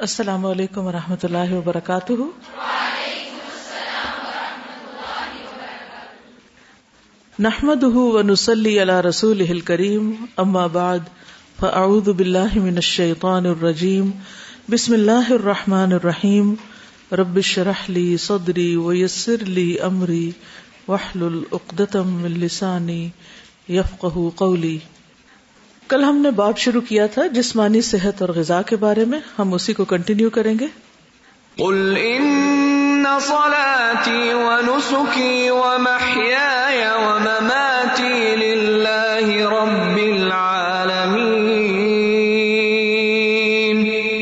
السلام علیکم و رحمۃ اللہ وبرکاتہ۔ نحمد و نسلی علی رسول کریم اما بعد، فاعوذ باللہ من الشیطان الرجیم، بسم اللہ الرحمن الرحیم، رب اشرح لی صدری ویسر لی امری، واحلل عقدۃ من لسانی یفقهوا قولی۔ کل ہم نے باب شروع کیا تھا جسمانی صحت اور غذا کے بارے میں۔ ہم اسی کو کنٹینیو کریں گے۔ قل ان صلاتي ونسكي ومحياي ومماتي لله رب العالمين۔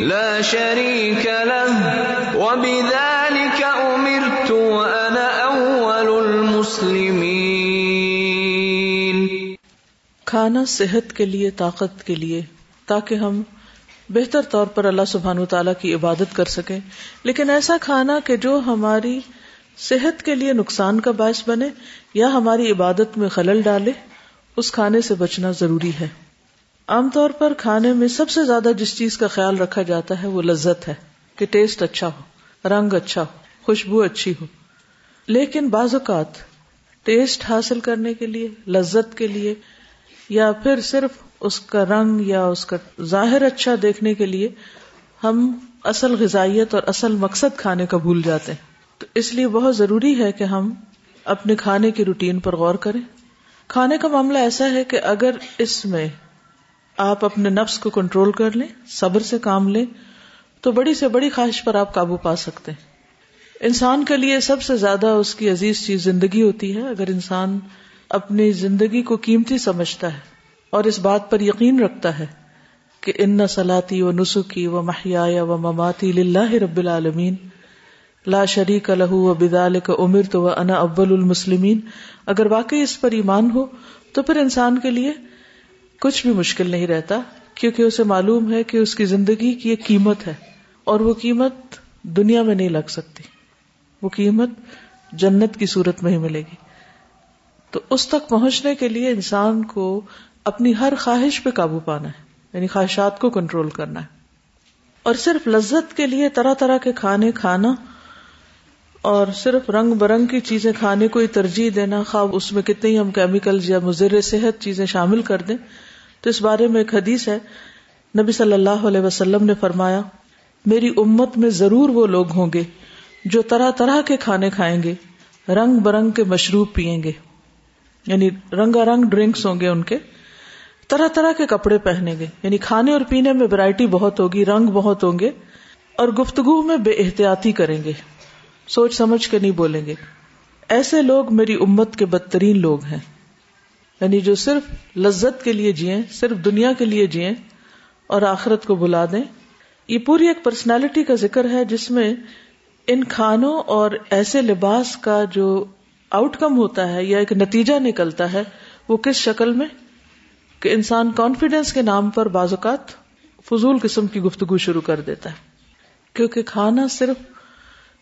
لا شريك له وبذلك امرت وانا اول المسلمين۔ کھانا صحت کے لیے، طاقت کے لیے، تاکہ ہم بہتر طور پر اللہ سبحان تعالیٰ کی عبادت کر سکیں۔ لیکن ایسا کھانا کہ جو ہماری صحت کے لیے نقصان کا باعث بنے یا ہماری عبادت میں خلل ڈالے، اس کھانے سے بچنا ضروری ہے۔ عام طور پر کھانے میں سب سے زیادہ جس چیز کا خیال رکھا جاتا ہے وہ لذت ہے، کہ ٹیسٹ اچھا ہو، رنگ اچھا ہو، خوشبو اچھی ہو۔ لیکن بعض اوقات ٹیسٹ حاصل کرنے کے لیے، لذت کے لیے یا پھر صرف اس کا رنگ یا اس کا ظاہر اچھا دیکھنے کے لیے ہم اصل غذائیت اور اصل مقصد کھانے کا بھول جاتے ہیں۔ تو اس لیے بہت ضروری ہے کہ ہم اپنے کھانے کی روٹین پر غور کریں۔ کھانے کا معاملہ ایسا ہے کہ اگر اس میں آپ اپنے نفس کو کنٹرول کر لیں، صبر سے کام لیں، تو بڑی سے بڑی خواہش پر آپ قابو پا سکتے ہیں۔ انسان کے لیے سب سے زیادہ اس کی عزیز چیز زندگی ہوتی ہے۔ اگر انسان اپنی زندگی کو قیمتی سمجھتا ہے اور اس بات پر یقین رکھتا ہے کہ ان سلاتی و نسخی و محیا و مماتی لاہ رب العالمین لا شریک لہ و بدال کا عمر تو وہ انا ابل المسلمین۔ اگر واقعی اس پر ایمان ہو تو پھر انسان کے لیے کچھ بھی مشکل نہیں رہتا، کیونکہ اسے معلوم ہے کہ اس کی زندگی کی ایک قیمت ہے اور وہ قیمت دنیا میں نہیں لگ سکتی۔ وہ قیمت جنت کی صورت میں ہی ملے گی۔ تو اس تک پہنچنے کے لیے انسان کو اپنی ہر خواہش پہ قابو پانا ہے یعنی خواہشات کو کنٹرول کرنا ہے۔ اور صرف لذت کے لیے طرح طرح کے کھانے کھانا اور صرف رنگ برنگ کی چیزیں کھانے کو ہی ترجیح دینا، خواب اس میں کتنے ہی ہم کیمیکل یا مضر صحت چیزیں شامل کر دیں۔ تو اس بارے میں ایک حدیث ہے، نبی صلی اللہ علیہ وسلم نے فرمایا، میری امت میں ضرور وہ لوگ ہوں گے جو طرح طرح کے کھانے کھائیں گے، رنگ برنگ کے مشروب پیئیں گے۔ یعنی رنگا رنگ ڈرنکس ہوں گے ان کے، طرح طرح کے کپڑے پہنے گے۔ یعنی کھانے اور پینے میں ورائٹی بہت ہوگی، رنگ بہت ہوں گے اور گفتگو میں بے احتیاطی کریں گے۔ سوچ سمجھ کے نہیں بولیں گے۔ ایسے لوگ میری امت کے بدترین لوگ ہیں۔ یعنی جو صرف لذت کے لیے جیے صرف دنیا کے لیے جیے اور آخرت کو بلا دیں۔ یہ پوری ایک پرسنالٹی کا ذکر ہے جس میں ان کھانوں اور ایسے لباس کا جو آؤٹ کم ہوتا ہے یا ایک نتیجہ نکلتا ہے، وہ کس شکل میں؟ کہ انسان کانفیڈینس کے نام پر بعض اوقات فضول قسم کی گفتگو شروع کر دیتا ہے۔ کیونکہ کھانا صرف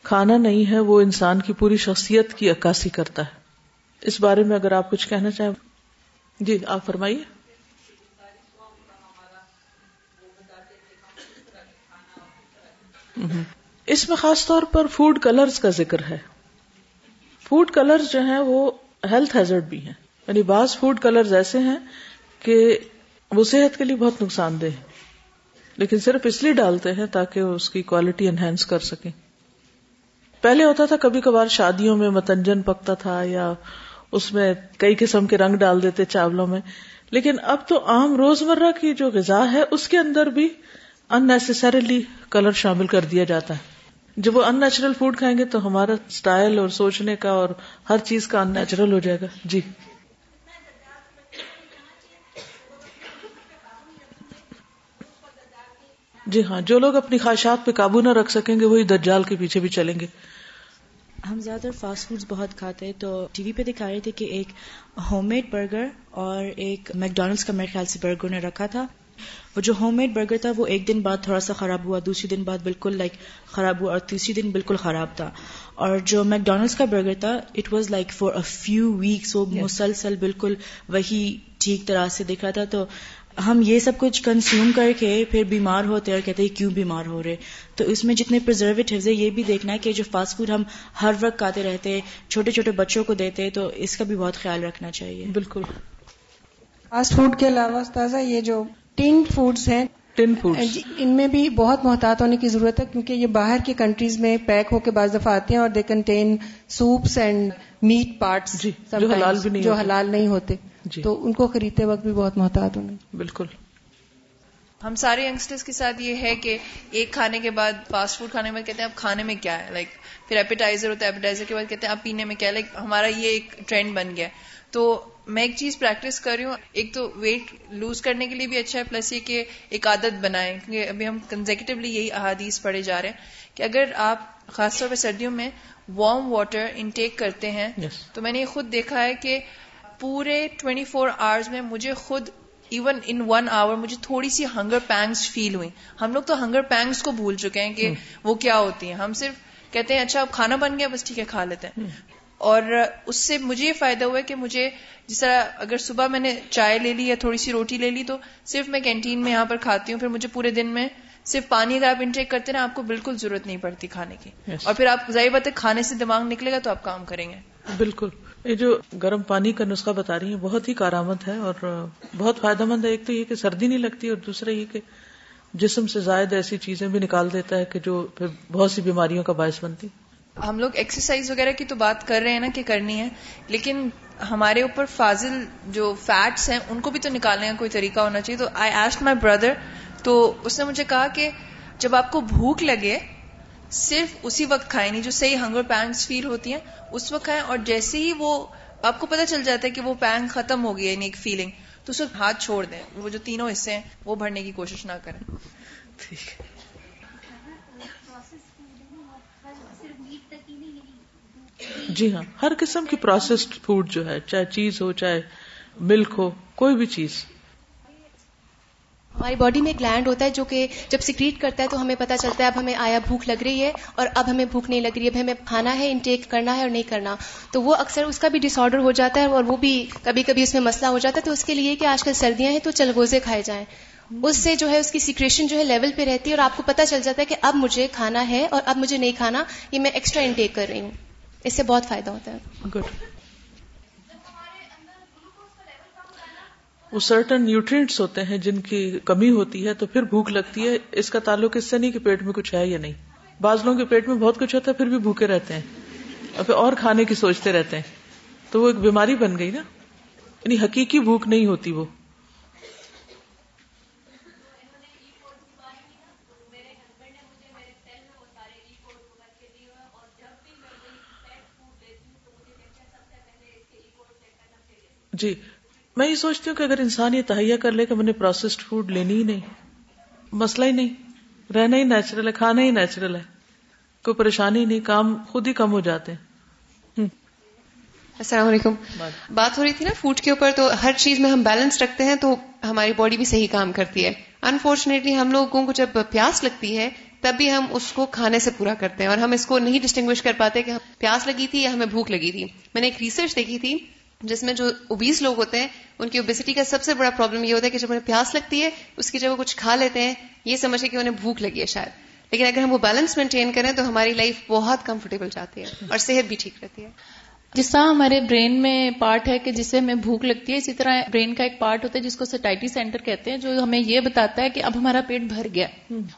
کھانا نہیں ہے، وہ انسان کی پوری شخصیت کی عکاسی کرتا ہے۔ اس بارے میں اگر آپ کچھ کہنا چاہیں۔ جی آپ فرمائیے۔ اس میں خاص طور پر فوڈ کلرز کا ذکر ہے۔ فوڈ کلرز جو ہیں وہ ہیلتھ ہیزرڈ بھی ہیں۔ یعنی بعض فوڈ کلرز ایسے ہیں کہ وہ صحت کے لیے بہت نقصان دہ لیکن صرف اس لیے ڈالتے ہیں تاکہ اس کی کوالٹی انہینس کر سکیں۔ پہلے ہوتا تھا کبھی کبھار شادیوں میں متنجن پکتا تھا یا اس میں کئی قسم کے رنگ ڈال دیتے چاولوں میں۔ لیکن اب تو عام روزمرہ کی جو غذا ہے اس کے اندر بھی ان نیسسریلی کلر شامل کر دیا جاتا ہے۔ جب وہ ان نیچرل فوڈ کھائیں گے تو ہمارا اسٹائل اور سوچنے کا اور ہر چیز کا ان نیچرل ہو جائے گا۔ جی۔ جی ہاں جو لوگ اپنی خواہشات پہ قابو نہ رکھ سکیں گے، وہی دجال کے پیچھے بھی چلیں گے۔ ہم زیادہ تر فاسٹ فوڈ بہت کھاتے ہیں، تو ٹی وی پہ دکھا رہے تھے کہ ایک ہوم میڈ برگر اور ایک میکڈونلڈس کا میرے خیال سے برگر نے رکھا تھا۔ وہ جو ہوم میڈ برگر تھا وہ ایک دن بعد تھوڑا سا خراب ہوا دوسری دن بعد بالکل لائک خراب ہوا اور تیسری دن بالکل خراب تھا۔ اور جو میکڈونلڈس کا برگر تھا it was like for a few weeks وہ مسلسل بالکل وہی ٹھیک طرح سے دکھ رہا تھا۔ تو ہم یہ سب کچھ کنزیوم کر کے پھر بیمار ہوتے اور کہتے ہیں کیوں بیمار ہو رہے؟ تو اس میں جتنے پرزرویٹیوز ہے یہ بھی دیکھنا ہے کہ جو فاسٹ فوڈ ہم ہر وقت کھاتے رہتے چھوٹے چھوٹے بچوں کو دیتے تو اس کا بھی بہت خیال رکھنا چاہیے۔ بالکل۔ فاسٹ فوڈ کے علاوہ تازہ یہ جو ٹینڈ فوڈز ہیں۔ ٹن فوڈ جی، ان میں بھی بہت محتاط ہونے کی ضرورت ہے کیونکہ یہ باہر کی کنٹریز میں پیک ہو کے بعض دفعہ آتے ہیں اور they contain soups and meat parts جی، جو حلال بھی نہیں جو ہوتے۔ حلال نہیں ہوتے۔ جی۔ تو ان کو خریدتے وقت بھی بہت محتاط ہونا۔ بالکل۔ ہم سارے ینگسٹرز کے ساتھ یہ ہے کہ ایک کھانے کے بعد فاسٹ فوڈ کھانے میں کہتے ہیں اب کھانے میں کیا ہے؟ لائک پھر ایپیٹائزر ہوتا ہے ایپیٹائزر کے بعد کہتے ہیں اب پینے میں کیا ہے؟ لائک ہمارا یہ ایک ٹرینڈ بن گیا ہے۔ تو میں ایک چیز پریکٹس کر رہی ہوں ایک تو ویٹ لوز کرنے کے لیے بھی اچھا ہے پلس یہ کہ ایک عادت بنائیں کیونکہ ابھی ہم کنزیکٹولی یہی احادیث پڑھے جا رہے ہیں کہ اگر آپ خاص طور پہ سردیوں میں وارم واٹر انٹیک کرتے ہیں Yes. تو میں نے یہ خود دیکھا ہے کہ پورے 24 فور آورز میں مجھے خود ایون ان ون آور مجھے تھوڑی سی ہنگر پینگس فیل ہوئی ہم لوگ تو ہنگر پینگس کو بھول چکے ہیں کہ وہ کیا ہوتی ہیں۔ ہم صرف کہتے ہیں اچھا اب کھانا بن گیا بس ٹھیک ہے کھا لیتے ہیں۔ اور اس سے مجھے یہ فائدہ ہوا کہ مجھے جس طرح اگر صبح میں نے چائے لے لی یا تھوڑی سی روٹی لے لی تو صرف میں کینٹین میں یہاں پر کھاتی ہوں پھر مجھے پورے دن میں صرف پانی اگر آپ انٹیک کرتے ہیں نا آپ کو بالکل ضرورت نہیں پڑتی کھانے کی۔ Yes. اور پھر آپ ظاہر بات ہے کھانے سے دماغ نکلے گا تو آپ کام کریں گے۔ بالکل۔ یہ جو گرم پانی کا نسخہ بتا رہی ہیں بہت ہی کارآمد ہے اور بہت فائدہ مند ہے۔ ایک تو یہ کہ سردی نہیں لگتی اور دوسرا یہ کہ جسم سے زائد ایسی چیزیں بھی نکال دیتا ہے کہ جو پھر بہت سی بیماریوں کا باعث بنتی۔ ہم لوگ ایکسرسائز وغیرہ کی تو بات کر رہے ہیں نا کہ کرنی ہے، لیکن ہمارے اوپر فاضل جو فیٹس ہیں، ان کو بھی تو نکالنے کا کوئی طریقہ ہونا چاہیے۔ تو آئی ایسٹ مائی بردر تو اس نے مجھے کہا کہ جب آپ کو بھوک لگے، صرف اسی وقت کھائیں نہیں جو صحیح ہنگر پینگس فیل ہوتی ہیں، اس وقت کھائیں اور جیسے ہی وہ آپ کو پتہ چل جاتا ہے کہ وہ پینگ ختم ہو گئی ہے یعنی ایک فیلنگ تو اس وقت ہاتھ چھوڑ دیں۔ وہ جو تینوں حصے ہیں، وہ بھرنے کی کوشش نہ کریں۔ ٹھیک ہے۔ جی ہاں ہر قسم کی پروسیسڈ فوڈ جو ہے، چاہے چیز ہو، چاہے ملک ہو، کوئی بھی چیز۔ ہماری باڈی میں ایک گلینڈ ہوتا ہے جو کہ جب سیکریٹ کرتا ہے تو ہمیں پتا چلتا ہے، اب ہمیں آیا بھوک لگ رہی ہے اور اب ہمیں بھوک نہیں لگ رہی ہے اب ہمیں کھانا ہے انٹیک کرنا ہے اور نہیں کرنا۔ تو وہ اکثر اس کا بھی ڈس آرڈر ہو جاتا ہے اور وہ بھی کبھی کبھی اس میں مسئلہ ہو جاتا ہے۔ تو اس کے لیے کہ آج کل سردیاں ہیں تو چلگوزے کھائے جائیں۔ اس سے جو ہے، اس کی سیکریشن جو ہے لیول پہ رہتی ہے اور آپ کو پتا چل جاتا ہے کہ اب مجھے کھانا ہے اور اب مجھے نہیں کھانا، یہ میں ایکسٹرا انٹیک کر رہی ہوں۔ اس سے بہت فائدہ ہوتا ہے۔ گڈ وہ سرٹن نیوٹرینٹس ہوتے ہیں جن کی کمی ہوتی ہے تو پھر بھوک لگتی ہے۔ اس کا تعلق اس سے نہیں کہ پیٹ میں کچھ ہے یا نہیں۔ بعض لوگوں کے پیٹ میں بہت کچھ ہوتا ہے، پھر بھی بھوکے رہتے ہیں۔ اور پھر اور کھانے کی سوچتے رہتے ہیں۔ تو وہ ایک بیماری بن گئی نا۔ یعنی حقیقی بھوک نہیں ہوتی وہ۔ جی میں یہ سوچتی ہوں کہ اگر انسان یہ تہیا کر لے کہ میں نے پروسیسڈ فوڈ لینی ہی نہیں مسئلہ ہی نہیں رہنا ہی نیچرل ہے کھانا ہی نیچرل ہے کوئی پریشانی نہیں کام خود ہی کم ہو جاتے ہیں۔ السلام علیکم۔ بات ہو رہی تھی نا فوڈ کے اوپر تو ہر چیز میں ہم بیلنس رکھتے ہیں تو ہماری باڈی بھی صحیح کام کرتی ہے۔ انفارچونیٹلی ہم لوگوں کو جب پیاس لگتی ہے تب بھی ہم اس کو کھانے سے پورا کرتے ہیں اور ہم اس کو نہیں ڈسٹنگوش کر پاتے کہ پیاس لگی تھی یا ہمیں بھوک لگی تھی۔ میں نے ایک ریسرچ دیکھی تھی جس میں جو اوبیس لوگ ہوتے ہیں ان کی اوبیسٹی کا سب سے بڑا پرابلم یہ ہوتا ہے کہ جب انہیں پیاس لگتی ہے اس کی جب وہ کچھ کھا لیتے ہیں یہ سمجھے کہ انہیں بھوک لگی ہے شاید۔ لیکن اگر ہم وہ بیلنس مینٹین کریں تو ہماری لائف بہت کمفرٹیبل جاتی ہے اور صحت بھی ٹھیک رہتی ہے۔ جس طرح ہمارے برین میں پارٹ ہے کہ جسے ہمیں بھوک لگتی ہے اسی طرح برین کا ایک پارٹ ہوتا ہے جس کو سٹائٹی سینٹر کہتے ہیں جو ہمیں یہ بتاتا ہے کہ اب ہمارا پیٹ بھر گیا۔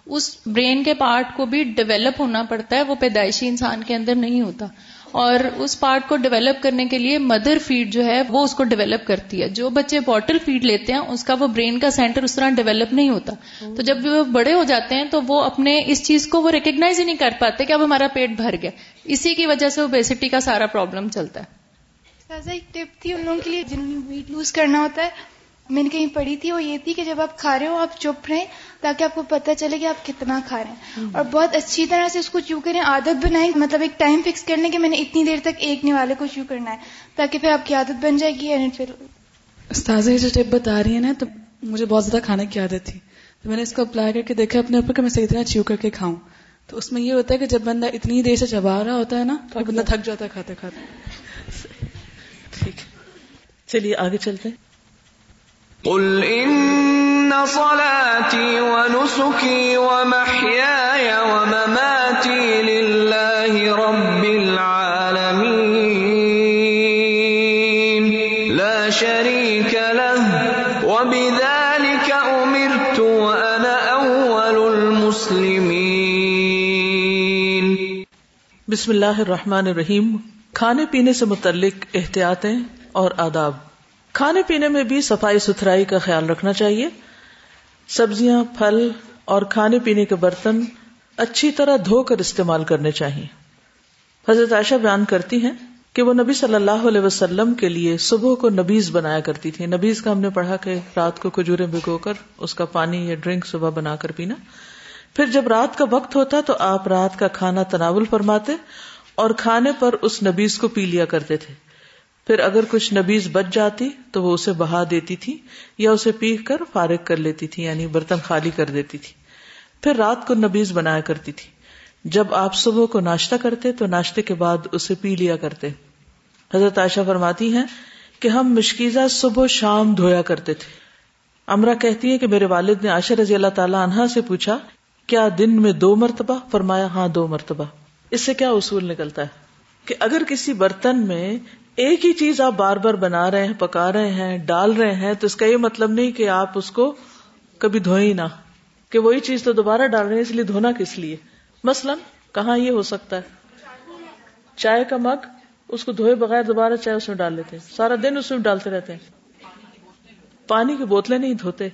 اس برین کے پارٹ کو بھی ڈیولپ ہونا پڑتا ہے وہ پیدائشی انسان کے اندر نہیں ہوتا۔ اور اس پارٹ کو ڈیولپ کرنے کے لیے مدر فیڈ جو ہے وہ اس کو ڈیولپ کرتی ہے۔ جو بچے بوٹل فیڈ لیتے ہیں، اس کا وہ برین کا سینٹر اس طرح ڈیولپ نہیں ہوتا۔ تو جب وہ بڑے ہو جاتے ہیں تو وہ اپنے اس چیز کو وہ ریکگنائز ہی نہیں کر پاتے کہ اب ہمارا پیٹ بھر گیا۔ اسی کی وجہ سے اوبیسٹی کا سارا پرابلم چلتا ہے۔ ایک ٹپ تھی ان لوگوں کے لیے جنہوں نے ویٹ لوز کرنا ہوتا ہے۔ میں نے کہیں پڑھی تھی، وہ یہ تھی کہ جب آپ کھا رہے ہو، آپ چپ رہیں۔ تاکہ آپ کو پتہ چلے کہ آپ کتنا کھا رہے ہیں۔ اور بہت اچھی طرح سے اس کو چو کریں۔ عادت بنائیں مطلب ایک ٹائم فکس کرنے کہ میں نے اتنی دیر تک ایک نوالے کو چو کرنا ہے تاکہ پھر آپ کی عادت بن جائے گی اینڈ پھر۔ استاذہ جو ٹپ بتا رہی ہے نا تو مجھے بہت زیادہ کھانے کی عادت تھی۔ تو میں نے اس کو اپلائی کر کے دیکھا اپنے اوپر کہ میں صحیح طرح چیو کر کے کھاؤں۔ تو اس میں یہ ہوتا ہے کہ جب بندہ اتنی دیر سے چبا رہا ہوتا ہے نا تو بندہ تھک جاتا ہے کھاتے کھاتے۔ ٹھیک۔ چلیے آگے چلتے ہیں۔ قل ان صلاتي ونسكي ومحياي ومماتي لله رب العالمين. لا شريك له. وبذلك امرت وانا اول المسلمين. بسم اللہ الرحمن الرحیم. کھانے پینے سے متعلق احتیاطیں اور آداب. کھانے پینے میں بھی صفائی ستھرائی کا خیال رکھنا چاہیے۔ سبزیاں، پھل اور کھانے پینے کے برتن اچھی طرح دھو کر استعمال کرنے چاہیے۔ حضرت عائشہ بیان کرتی ہیں کہ وہ نبی صلی اللہ علیہ وسلم کے لیے صبح کو نبیز بنایا کرتی تھی نبیز کا ہم نے پڑھا کہ رات کو کھجورے بھگو کر اس کا پانی یا ڈرنک صبح بنا کر پینا۔ پھر جب رات کا وقت ہوتا تو آپ رات کا کھانا تناول فرماتے اور کھانے پر اس نبیز کو پی لیا کرتے تھے۔ پھر اگر کچھ نبیز بچ جاتی تو وہ اسے بہا دیتی تھی یا اسے پی کر فارغ کر لیتی تھی یعنی برتن خالی کر دیتی تھی۔ پھر رات کو نبیز بنایا کرتی تھی۔ جب آپ صبح کو ناشتہ کرتے تو ناشتے کے بعد اسے پی لیا کرتے۔ حضرت عائشہ فرماتی ہیں کہ ہم مشکیزہ صبح شام دھویا کرتے تھے۔ امرا کہتی ہے کہ میرے والد نے عائشہ رضی اللہ تعالی عنہا سے پوچھا، کیا دن میں دو مرتبہ؟ فرمایا ہاں دو مرتبہ۔ اس سے کیا اصول نکلتا ہے؟ کہ اگر کسی برتن میں ایک ہی چیز آپ بار بار بنا رہے ہیں، پکا رہے ہیں، ڈال رہے ہیں، تو اس کا یہ مطلب نہیں کہ آپ اس کو کبھی دھوئیں نہ۔ کہ وہی چیز تو دوبارہ ڈال رہے ہیں، اس لیے دھونا کس لیے؟ مثلا کہاں یہ ہو سکتا ہے؟ چائے کا مگ، اس کو دھوئے بغیر دوبارہ چائے اس میں ڈال لیتے ہیں۔ سارا دن اس میں ڈالتے رہتے ہیں۔ پانی کی بوتلیں نہیں دھوتے۔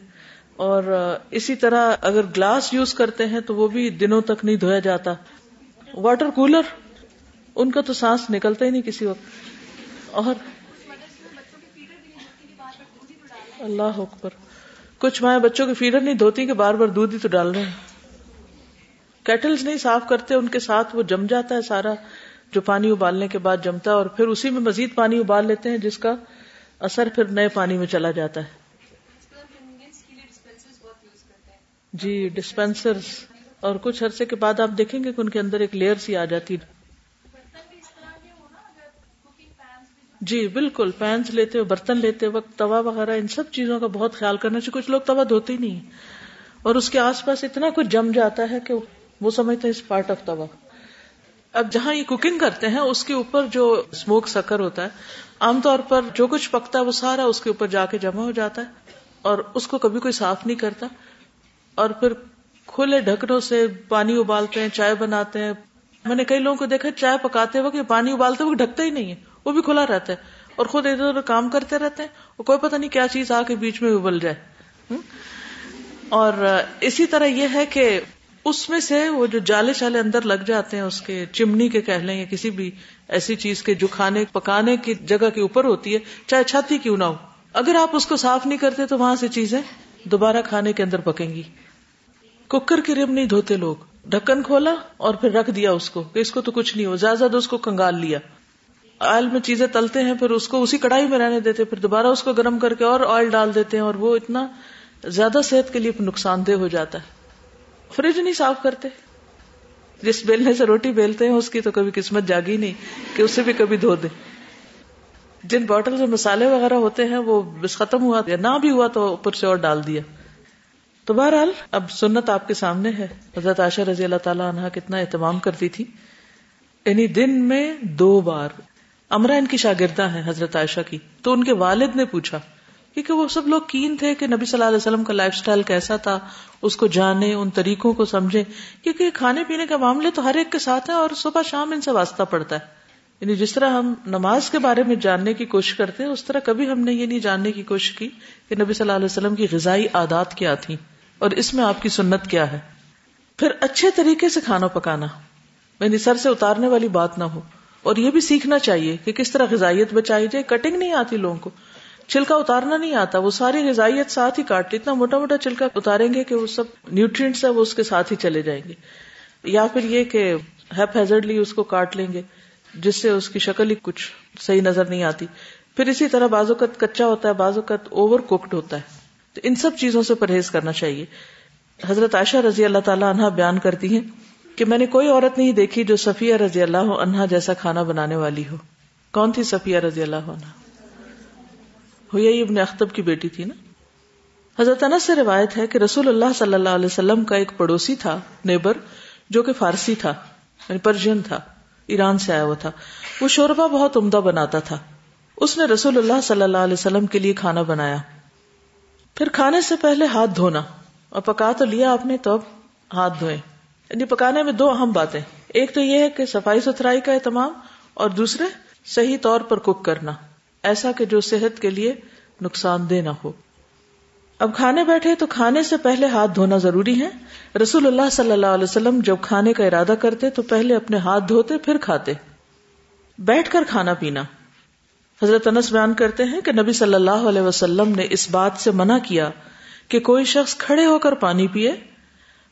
اور اسی طرح اگر گلاس یوز کرتے ہیں تو وہ بھی دنوں تک نہیں دھویا جاتا۔ واٹر کولر ان کا تو سانس نکلتا ہی نہیں کسی وقت۔ اور اللہ اکبر۔ کچھ مائیں بچوں کے فیڈر نہیں، دھوتی کہ بار بار دودھ ہی تو ڈال رہے ہیں۔ کیٹلز نہیں صاف کرتے، ان کے ساتھ وہ جم جاتا ہے سارا، جو پانی ابالنے کے بعد جمتا ہے، اور پھر اسی میں مزید پانی ابال لیتے ہیں، جس کا اثر پھر نئے پانی میں چلا جاتا ہے۔ جی ڈسپینسر اور کچھ عرصے کے بعد آپ دیکھیں گے کہ ان کے اندر ایک لیئر سی آ جاتی۔ جی بالکل پینس لیتے، برتن لیتے، وقت توا وغیرہ، ان سب چیزوں کا بہت خیال کرنا چاہیے۔ کچھ لوگ توا دھوتے ہی نہیں اور اس کے آس پاس اتنا کچھ جم جاتا ہے کہ وہ سمجھتے ہیں اس پارٹ آف توا۔ اب جہاں یہ کوکنگ کرتے ہیں، اس کے اوپر جو اسموک سکر ہوتا ہے، عام طور پر جو کچھ پکتا ہے، وہ سارا اس کے اوپر جا کے جمع ہو جاتا ہے اور اس کو کبھی کوئی صاف نہیں کرتا۔ اور پھر کھلے ڈھکنوں سے پانی ابالتے ہیں، چائے بناتے ہیں۔ میں نے کئی لوگوں کو دیکھا، چائے پکاتے وقت پانی ابالتے وقت ڈھکتا ہی نہیں ہے۔ وہ بھی کھلا رہتا ہے اور خود ادھر ادھر کام کرتے رہتے ہیں اور کوئی پتہ نہیں کیا چیز آ کے بیچ میں ابل جائے۔ اور اسی طرح یہ ہے کہ اس میں سے وہ جو جالے شالے اندر لگ جاتے ہیں، اس کے چمنی کے کہہ لیں یا کسی بھی ایسی چیز کے جو کھانے پکانے کی جگہ کے اوپر ہوتی ہے، چاہے چھت ہی کیوں نہ ہو۔ اگر آپ اس کو صاف نہیں کرتے تو وہاں سے چیزیں دوبارہ کھانے کے اندر پکیں گی۔ ککر کی رم نہیں دھوتے لوگ۔ ڈھکن کھولا اور پھر رکھ دیا اس کو کہ اس کو تو کچھ نہیں ہو۔ زیادہ زیادہ اس کو کنگال لیا۔ آئل میں چیزیں تلتے ہیں، پھر اس کو اسی کڑھائی میں رہنے دیتے، پھر دوبارہ اس کو گرم کر کے اور آئل ڈال دیتے ہیں اور وہ اتنا زیادہ صحت کے لیے نقصان دہ ہو جاتا ہے۔ فریج نہیں صاف کرتے۔ جس بیلنے سے روٹی بیلتے ہیں، اس کی تو کبھی قسمت جاگی نہیں کہ اسے بھی کبھی دھو دے جن بوٹل میں مسالے وغیرہ ہوتے ہیں، وہ بس ختم ہوا یا نہ بھی ہوا تو اوپر سے اور ڈال دیا۔ تو بہرحال، اب سنت آپ کے سامنے ہے۔ حضرت عائشہ رضی اللہ تعالیٰ عنہ کتنا اہتمام کرتی تھی۔ یعنی دن میں دو بار۔ امرا ان کی شاگردہ ہیں حضرت عائشہ کی۔ تو ان کے والد نے پوچھا، کیونکہ وہ سب لوگ کین تھے کہ نبی صلی اللہ علیہ وسلم کا لائف سٹائل کیسا تھا، اس کو جانے، ان طریقوں کو سمجھے، کیونکہ کھانے پینے کا معاملے تو ہر ایک کے ساتھ ہے اور صبح شام ان سے واسطہ پڑتا ہے۔ یعنی جس طرح ہم نماز کے بارے میں جاننے کی کوشش کرتے ہیں، اس طرح کبھی ہم نے یہ نہیں جاننے کی کوشش کی کہ نبی صلی اللہ علیہ وسلم کی غذائی عادات کیا تھی اور اس میں آپ کی سنت کیا ہے۔ پھر اچھے طریقے سے کھانا پکانا یعنی سر سے اتارنے والی بات نہ ہو۔ اور یہ بھی سیکھنا چاہیے کہ کس طرح غذائیت بچائی جائے۔ کٹنگ نہیں آتی لوگوں کو۔ چھلکا اتارنا نہیں آتا۔ وہ ساری غذائیت ساتھ ہی کاٹ، اتنا موٹا موٹا چھلکا اتاریں گے کہ وہ سب نیوٹرینٹس ہے وہ اس کے ساتھ ہی چلے جائیں گے۔ یا پھر یہ کہ ہیپ ہیزرڈلی اس کو کاٹ لیں گے، جس سے اس کی شکل ہی کچھ صحیح نظر نہیں آتی۔ پھر اسی طرح بعض اوقات کچا ہوتا ہے، بعض اوقات اوور کوکڈ ہوتا ہے۔ تو ان سب چیزوں سے پرہیز کرنا چاہیے۔ حضرت عائشہ رضی اللہ تعالیٰ عنہ بیان کرتی ہیں کہ میں نے کوئی عورت نہیں دیکھی جو صفیہ رضی اللہ عنہا جیسا کھانا بنانے والی ہو۔ کون تھی صفیہ رضی اللہ عنہ؟ ہوئی ابن اختب کی بیٹی تھی نا؟ حضرت انس سے روایت ہے کہ رسول اللہ صلی اللہ علیہ وسلم کا ایک پڑوسی تھا، نیبر، جو کہ فارسی تھا یعنی پرشین تھا، ایران سے آیا ہوا تھا۔ وہ شوربا بہت عمدہ بناتا تھا۔ اس نے رسول اللہ صلی اللہ علیہ وسلم کے لیے کھانا بنایا۔ پھر کھانے سے پہلے ہاتھ دھونا اور پکا تو لیا آپ نے، تو اب ہاتھ دھوئے یعنی پکانے میں دو اہم باتیں۔ ایک تو یہ ہے کہ صفائی ستھرائی کا اہتمام اور دوسرے صحیح طور پر کک کرنا۔ ایسا کہ جو صحت کے لیے نقصان دہ نہ ہو۔ اب کھانے بیٹھے تو کھانے سے پہلے ہاتھ دھونا ضروری ہے۔ رسول اللہ صلی اللہ علیہ وسلم جب کھانے کا ارادہ کرتے تو پہلے اپنے ہاتھ دھوتے، پھر کھاتے۔ بیٹھ کر کھانا پینا۔ حضرت انس بیان کرتے ہیں کہ نبی صلی اللہ علیہ وسلم نے اس بات سے منع کیا کہ کوئی شخص کھڑے ہو کر پانی پیے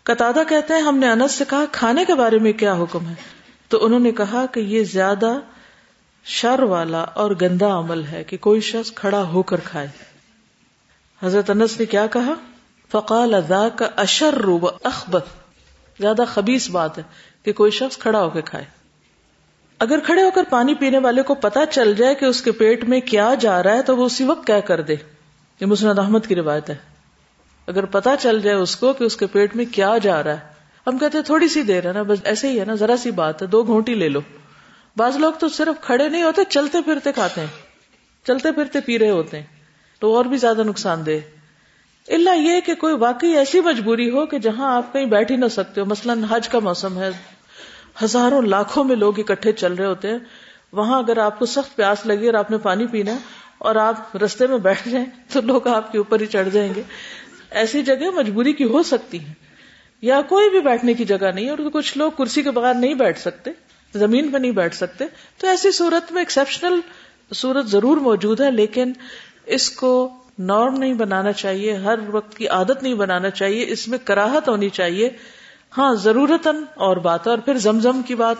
قطع کہتے ہیں، ہم نے انس سے کہا، کھانے کے بارے میں کیا حکم ہے؟ تو انہوں نے کہا کہ یہ زیادہ شر والا اور گندا عمل ہے کہ کوئی شخص کھڑا ہو کر کھائے۔ حضرت انس نے کیا کہا؟ فقال ادا کا اشر روب اخبت زیادہ خبیص بات ہے کہ کوئی شخص کھڑا ہو کے کھائے۔ اگر کھڑے ہو کر پانی پینے والے کو پتا چل جائے کہ اس کے پیٹ میں کیا جا رہا ہے، تو وہ اسی وقت کیا کر دے۔ یہ مسند احمد کی روایت ہے۔ اگر پتا چل جائے اس کو کہ اس کے پیٹ میں کیا جا رہا ہے۔ ہم کہتے ہیں تھوڑی سی دیر ہے نا، بس ایسے ہی ہے نا، ذرا سی بات ہے، دو گھونٹی لے لو۔ بعض لوگ تو صرف کھڑے نہیں ہوتے، چلتے پھرتے کھاتے ہیں۔ چلتے پھرتے پی رہے ہوتے ہیں، تو اور بھی زیادہ نقصان دہ۔ اللہ یہ کہ کوئی واقعی ایسی مجبوری ہو کہ جہاں آپ کہیں بیٹھ ہی نہ سکتے ہو۔ مثلاً حج کا موسم ہے، ہزاروں لاکھوں میں لوگ اکٹھے چل رہے ہوتے ہیں۔ وہاں اگر آپ کو سخت پیاس لگی اور آپ نے پانی پینا اور آپ رستے میں بیٹھ جائیں تو لوگ آپ کے اوپر ہی چڑھ جائیں گے۔ ایسی جگہ مجبوری کی ہو سکتی ہے یا کوئی بھی بیٹھنے کی جگہ نہیں اور کچھ لوگ کرسی کے بغیر نہیں بیٹھ سکتے، زمین پہ نہیں بیٹھ سکتے، تو ایسی صورت میں ایکسپشنل صورت ضرور موجود ہے، لیکن اس کو نارم نہیں بنانا چاہیے، ہر وقت کی عادت نہیں بنانا چاہیے، اس میں کراہت ہونی چاہیے۔ ہاں ضرورت اور بات ہے۔ اور پھر زمزم کی بات،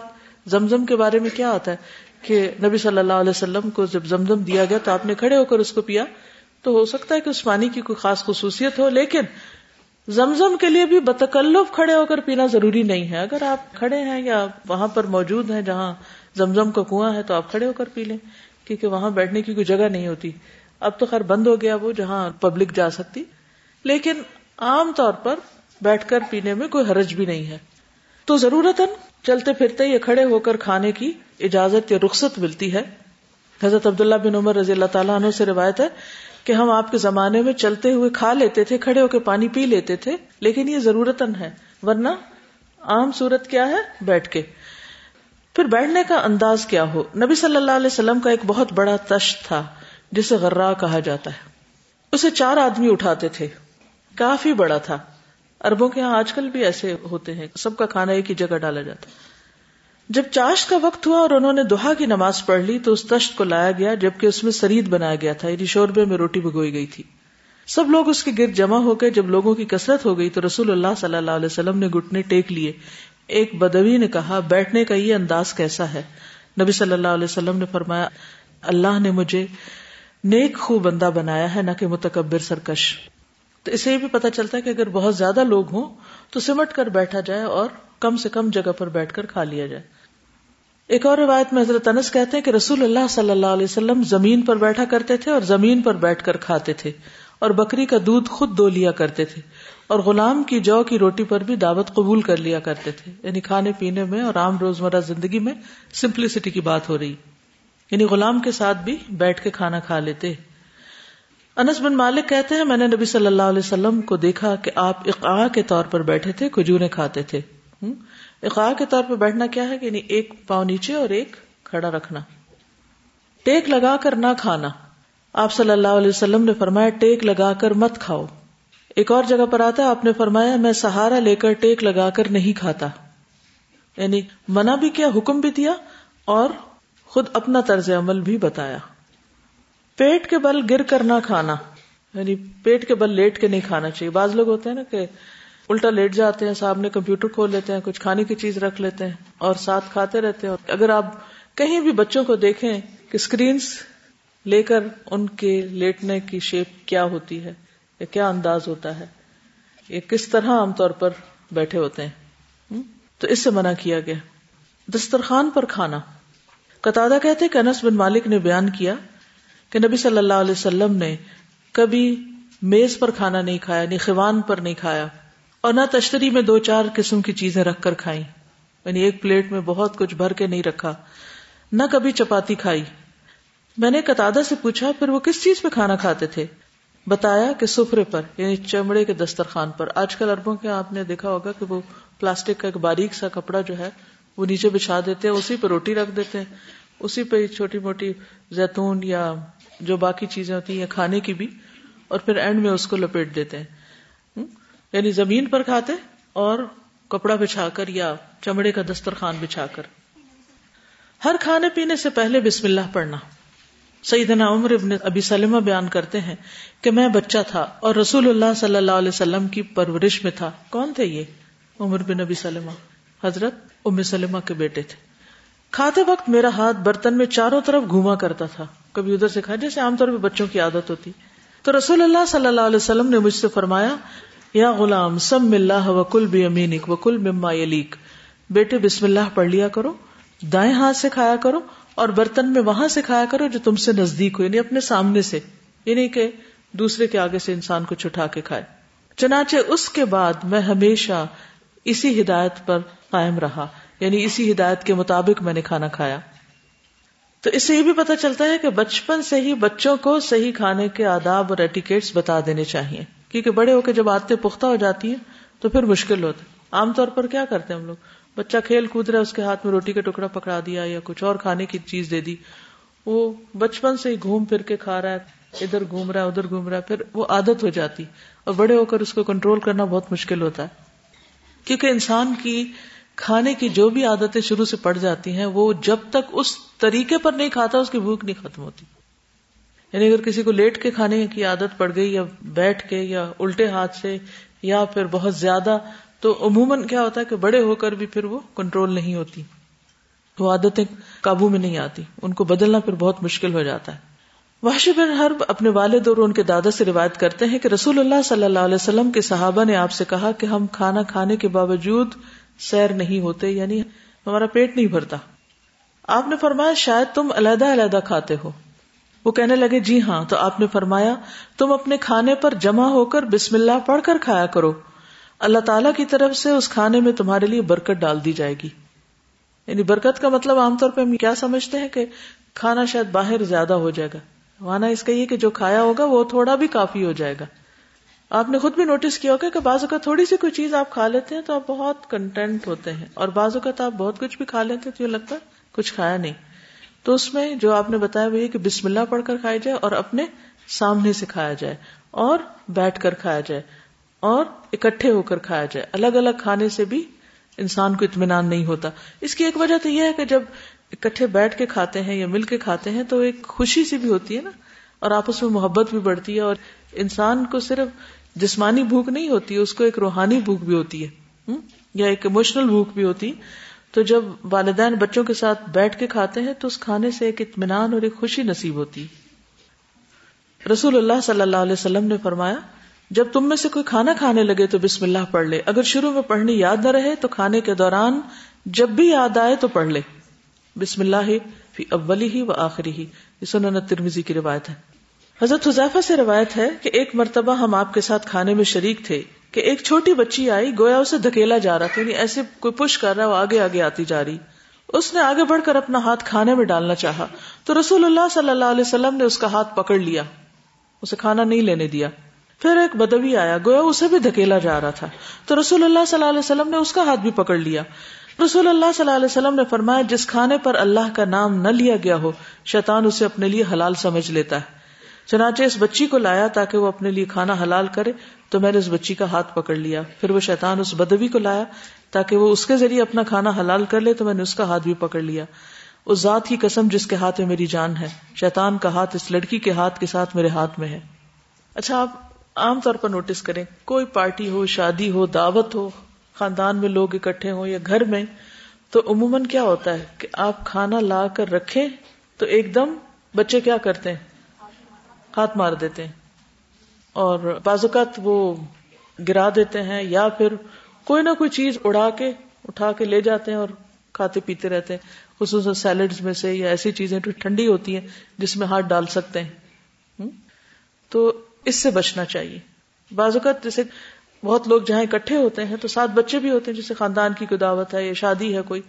زمزم کے بارے میں کیا آتا ہے کہ نبی صلی اللہ علیہ وسلم کو جب زمزم دیا گیا تو آپ نے کھڑے ہو کر اس کو پیا۔ تو ہو سکتا ہے کہ اس پانی کی کوئی خاص خصوصیت ہو، لیکن زمزم کے لیے بھی بتکلف کھڑے ہو کر پینا ضروری نہیں ہے۔ اگر آپ کھڑے ہیں یا وہاں پر موجود ہیں جہاں زمزم کا کنواں ہے، تو آپ کھڑے ہو کر پی لیں، کیونکہ وہاں بیٹھنے کی کوئی جگہ نہیں ہوتی۔ اب تو خیر بند ہو گیا وہ جہاں پبلک جا سکتی۔ لیکن عام طور پر بیٹھ کر پینے میں کوئی حرج بھی نہیں ہے۔ تو ضرورت چلتے پھرتے یا کھڑے ہو کر کھانے کی اجازت یا رخصت ملتی ہے۔ حضرت عبداللہ بن عمر رضی اللہ تعالیٰ عنہ سے روایت ہے کہ ہم آپ کے زمانے میں چلتے ہوئے کھا لیتے تھے، کھڑے ہو کے پانی پی لیتے تھے، لیکن یہ ضرورت ہے، ورنہ عام صورت کیا ہے؟ بیٹھ کے۔ پھر بیٹھنے کا انداز کیا ہو؟ نبی صلی اللہ علیہ وسلم کا ایک بہت بڑا تشت تھا، جسے غرا کہا جاتا ہے۔ اسے چار آدمی اٹھاتے تھے۔ کافی بڑا تھا۔ اربوں کے یہاں آج کل بھی ایسے ہوتے ہیں، سب کا کھانا ایک ہی جگہ ڈالا جاتا۔ ہے جب چاشت کا وقت ہوا اور انہوں نے دوہا کی نماز پڑھ لی تو اس تشت کو لایا گیا، جبکہ اس میں سرید بنایا گیا تھا یعنی شوربے میں روٹی بگوئی گئی تھی۔ سب لوگ اس کے گرد جمع ہو گئے۔ جب لوگوں کی کثرت ہو گئی تو رسول اللہ صلی اللہ علیہ وسلم نے گٹنے ٹیک لیے۔ ایک بدوی نے کہا، بیٹھنے کا یہ انداز کیسا ہے؟ نبی صلی اللہ علیہ وسلم نے فرمایا، اللہ نے مجھے نیک خو بندہ بنایا ہے، نہ کہ متکبر سرکش۔ تو اسے بھی پتا چلتا ہے کہ اگر بہت زیادہ لوگ ہوں تو سمٹ کر بیٹھا جائے اور کم سے کم جگہ پر بیٹھ کر کھا لیا جائے۔ ایک اور روایت میں حضرت انس کہتے ہیں کہ رسول اللہ صلی اللہ علیہ وسلم زمین پر بیٹھا کرتے تھے اور زمین پر بیٹھ کر کھاتے تھے اور بکری کا دودھ خود دو لیا کرتے تھے اور غلام کی جو کی روٹی پر بھی دعوت قبول کر لیا کرتے تھے۔ یعنی کھانے پینے میں اور عام روزمرہ زندگی میں سمپلسٹی کی بات ہو رہی۔ یعنی غلام کے ساتھ بھی بیٹھ کے کھانا کھا لیتے۔ انس بن مالک کہتے ہیں، میں نے نبی صلی اللہ علیہ وسلم کو دیکھا کہ آپ اقاع کے طور پر بیٹھے تھے کھجورے کھاتے تھے۔ اقاع کے طور پر بیٹھنا کیا ہے؟ کہ یعنی ایک پاؤں نیچے اور ایک کھڑا رکھنا۔ ٹیک لگا کر نہ کھانا۔ آپ صلی اللہ علیہ وسلم نے فرمایا، ٹیک لگا کر مت کھاؤ۔ ایک اور جگہ پر آتا آپ نے فرمایا، میں سہارا لے کر ٹیک لگا کر نہیں کھاتا۔ یعنی منع بھی کیا، حکم بھی دیا اور خود اپنا طرز عمل بھی بتایا۔ پیٹ کے بل گر کر نہ کھانا یعنی پیٹ کے بل لیٹ کے نہیں کھانا چاہیے بعض لوگ ہوتے ہیں نا کہ الٹا لیٹ جاتے ہیں صاحب نے کمپیوٹر کھول لیتے ہیں کچھ کھانے کی چیز رکھ لیتے ہیں اور ساتھ کھاتے رہتے ہیں اگر آپ کہیں بھی بچوں کو دیکھیں کہ اسکرینس لے کر ان کے لیٹنے کی شیپ کیا ہوتی ہے یا کیا انداز ہوتا ہے یہ کس طرح عام طور پر بیٹھے ہوتے ہیں؟ تو اس سے منع کیا گیا۔ دسترخوان پر کھانا۔ قطع کہتے کہ انس بن مالک نے بیان کیا کہ نبی صلی اللہ علیہ وسلم نے کبھی میز پر کھانا نہیں کھایا نہ خوان پر نہیں کھایا، اور نہ تشتری میں دو چار قسم کی چیزیں رکھ کر کھائی یعنی ایک پلیٹ میں بہت کچھ بھر کے نہیں رکھا، نہ کبھی چپاتی کھائی۔ میں نے قطع سے پوچھا، پھر وہ کس چیز پہ کھانا کھاتے تھے؟ بتایا کہ سفرے پر یعنی چمڑے کے دسترخوان پر۔ آج کل اربوں کے آپ نے دیکھا ہوگا کہ وہ پلاسٹک کا ایک باریک سا کپڑا جو ہے، وہ نیچے بچھا دیتے ہیں، اسی پہ روٹی رکھ دیتے ہیں۔ اسی پہ چھوٹی موٹی زیتون یا جو باقی چیزیں ہوتی ہیں کھانے کی بھی، اور پھر اینڈ میں اس کو لپیٹ دیتے ہیں۔ یعنی زمین پر کھاتے اور کپڑا بچھا کر یا چمڑے کا دسترخوان بچھا کر۔ ہر کھانے پینے سے پہلے بسم اللہ پڑھنا۔ سیدنا عمر ابن ابی سلمہ بیان کرتے ہیں کہ میں بچہ تھا اور رسول اللہ صلی اللہ علیہ وسلم کی پرورش میں تھا۔ کون تھے یہ؟ عمر بن ابی سلمہ۔ حضرت ام سلمہ کے بیٹے تھے۔ کھاتے وقت میرا ہاتھ برتن میں چاروں طرف گھوما کرتا تھا۔ کبھی ادھر سے کھا جیسے عام طور پہ بچوں کی عادت ہوتی۔ تو رسول اللہ صلی اللہ علیہ وسلم نے مجھ سے فرمایا، یا غلام، سم اللہ وکل بھی امینک وکل مما یلیک۔ بیٹے، بسم اللہ پڑھ لیا کرو، دائیں ہاتھ سے کھایا کرو اور برتن میں وہاں سے کھایا کرو جو تم سے نزدیک ہو یعنی اپنے سامنے سے۔ یعنی کہ دوسرے کے آگے سے انسان کو چھٹا کے کھائے۔ چنانچہ اس کے بعد میں ہمیشہ اسی ہدایت پر قائم رہا یعنی اسی ہدایت کے مطابق میں نے کھانا کھایا۔ تو اس سے یہ بھی پتا چلتا ہے کہ بچپن سے ہی بچوں کو صحیح کھانے کے آداب اور ایٹیکیٹس بتا دینے چاہیے۔ کیونکہ بڑے ہو کے جب آتے پختہ ہو جاتی ہیں تو پھر مشکل ہوتا عام طور پر کیا کرتے ہیں ہم لوگ؟ بچہ کھیل کود رہا ہے، اس کے ہاتھ میں روٹی کا ٹکڑا پکڑا دیا یا کچھ اور کھانے کی چیز دے دی۔ وہ بچپن سے ہی گھوم پھر کے کھا رہا ہے، ادھر گھوم رہا ہے، ادھر گھوم رہا ہے، پھر وہ عادت ہو جاتی۔ اور بڑے ہو کر اس کو کنٹرول کرنا بہت مشکل ہوتا ہے۔ کیونکہ انسان کی کھانے کی جو بھی عادتیں شروع سے پڑ جاتی ہیں، وہ جب تک اس طریقے پر نہیں کھاتا، اس کی بھوک نہیں ختم ہوتی۔ یعنی اگر کسی کو لیٹ کے کھانے کی عادت پڑ گئی، یا بیٹھ کے، یا الٹے ہاتھ سے، یا پھر بہت زیادہ، تو عموماً کیا ہوتا ہے کہ بڑے ہو کر بھی پھر وہ کنٹرول نہیں ہوتی۔ وہ عادتیں قابو میں نہیں آتی۔ ان کو بدلنا پھر بہت مشکل ہو جاتا ہے۔ وحشی بن حرب اپنے والد اور ان کے دادا سے روایت کرتے ہیں کہ رسول اللہ صلی اللہ علیہ وسلم کے صحابہ نے آپ سے کہا کہ ہم کھانا کھانے کے باوجود سیر نہیں ہوتے یعنی ہمارا پیٹ نہیں بھرتا۔ آپ نے فرمایا، شاید تم علیحدہ علیحدہ کھاتے ہو۔ وہ کہنے لگے جی ہاں۔ تو آپ نے فرمایا، تم اپنے کھانے پر جمع ہو کر بسم اللہ پڑھ کر کھایا کرو۔ اللہ تعالیٰ کی طرف سے اس کھانے میں تمہارے لیے برکت ڈال دی جائے گی۔ یعنی برکت کا مطلب عام طور پہ ہم کیا سمجھتے ہیں کہ کھانا شاید باہر زیادہ ہو جائے گا۔ مانا اس کا یہ کہ جو کھایا ہوگا، وہ تھوڑا بھی کافی ہو جائے گا۔ آپ نے خود بھی نوٹس کیا ہوگا کہ بعض اوقات تھوڑی سی کوئی چیز آپ کھا لیتے ہیں تو آپ بہت کنٹینٹ ہوتے ہیں اور بعض اوقات آپ بہت کچھ بھی کھا لیتے تو یہ لگتا ہے کچھ کھایا نہیں۔ تو اس میں جو آپ نے بتایا وہ یہ کہ بسم اللہ پڑھ کر کھایا جائے اور اپنے سامنے سے کھایا جائے اور بیٹھ کر کھایا جائے اور اکٹھے ہو کر کھایا جائے۔ الگ الگ کھانے سے بھی انسان کو اطمینان نہیں ہوتا۔ اس کی ایک وجہ تو یہ ہے کہ جب اکٹھے بیٹھ کے کھاتے ہیں یا مل کے کھاتے ہیں تو ایک خوشی سی بھی ہوتی ہے نا اور آپس میں محبت بھی بڑھتی ہے اور انسان کو صرف جسمانی بھوک نہیں ہوتی، اس کو ایک روحانی بھوک بھی ہوتی ہے یا ایک اموشنل بھوک بھی ہوتی۔ تو جب والدین بچوں کے ساتھ بیٹھ کے کھاتے ہیں تو اس کھانے سے ایک اطمینان اور ایک خوشی نصیب ہوتی۔ رسول اللہ صلی اللہ علیہ وسلم نے فرمایا، جب تم میں سے کوئی کھانا کھانے لگے تو بسم اللہ پڑھ لے۔ اگر شروع میں پڑھنی یاد نہ رہے تو کھانے کے دوران جب بھی یاد آئے تو پڑھ لے۔ بسم اللہ فی اولی ہی و آخری ہی سنن ترمیزی کی روایت ہے۔ حضرت حذیفہ سے روایت ہے کہ ایک مرتبہ ہم آپ کے ساتھ کھانے میں شریک تھے کہ ایک چھوٹی بچی آئی، گویا اسے دھکیلا جا رہا تھا یعنی ایسے کوئی پش کر رہا وہ آگے آگے آتی جا رہی۔ اس نے آگے بڑھ کر اپنا ہاتھ کھانے میں ڈالنا چاہا۔ تو رسول اللہ صلی اللہ علیہ وسلم نے اس کا ہاتھ پکڑ لیا۔ اسے کھانا نہیں لینے دیا۔ پھر ایک بدوی آیا، گویا اسے بھی دھکیلا جا رہا تھا۔ تو رسول اللہ صلی اللہ علیہ وسلم نے اس کا ہاتھ بھی پکڑ لیا۔ رسول اللہ صلی اللہ علیہ وسلم نے فرمایا، جس کھانے پر اللہ کا نام نہ لیا گیا ہو، شیطان اسے اپنے لیے حلال سمجھ لیتا ہے۔ چنانچہ اس بچی کو لایا تاکہ وہ اپنے لیے کھانا حلال کرے، تو میں نے اس بچی کا ہاتھ پکڑ لیا۔ پھر وہ شیطان اس بدوی کو لایا تاکہ وہ اس کے ذریعے اپنا کھانا حلال کر لے، تو میں نے اس کا ہاتھ بھی پکڑ لیا۔ اس ذات کی قسم جس کے ہاتھ میں میری جان ہے۔ شیطان کا ہاتھ اس لڑکی کے ہاتھ کے ساتھ میرے ہاتھ میں ہے۔ اچھا آپ عام طور پر نوٹس کریں، کوئی پارٹی ہو، شادی ہو، دعوت ہو، خاندان میں لوگ اکٹھے ہوں یا گھر میں، تو عموماً کیا ہوتا ہے کہ آپ کھانا لا کر رکھیں تو ایک دم بچے کیا کرتے ہیں؟ ہاتھ مار دیتے ہیں اور بعض اوقات وہ گرا دیتے ہیں یا پھر کوئی نہ کوئی چیز اڑا کے اٹھا کے لے جاتے ہیں اور کھاتے پیتے رہتے ہیں۔ خصوصاً سیلڈ میں سے یا ایسی چیزیں ٹھنڈی ہوتی ہیں جس میں ہاتھ ڈال سکتے ہیں۔ تو اس سے بچنا چاہیے۔ بعض اوقات جیسے بہت لوگ جہاں اکٹھے ہوتے ہیں تو ساتھ بچے بھی ہوتے ہیں، جیسے خاندان کی کوئی دعوت ہے یا شادی ہے کوئی۔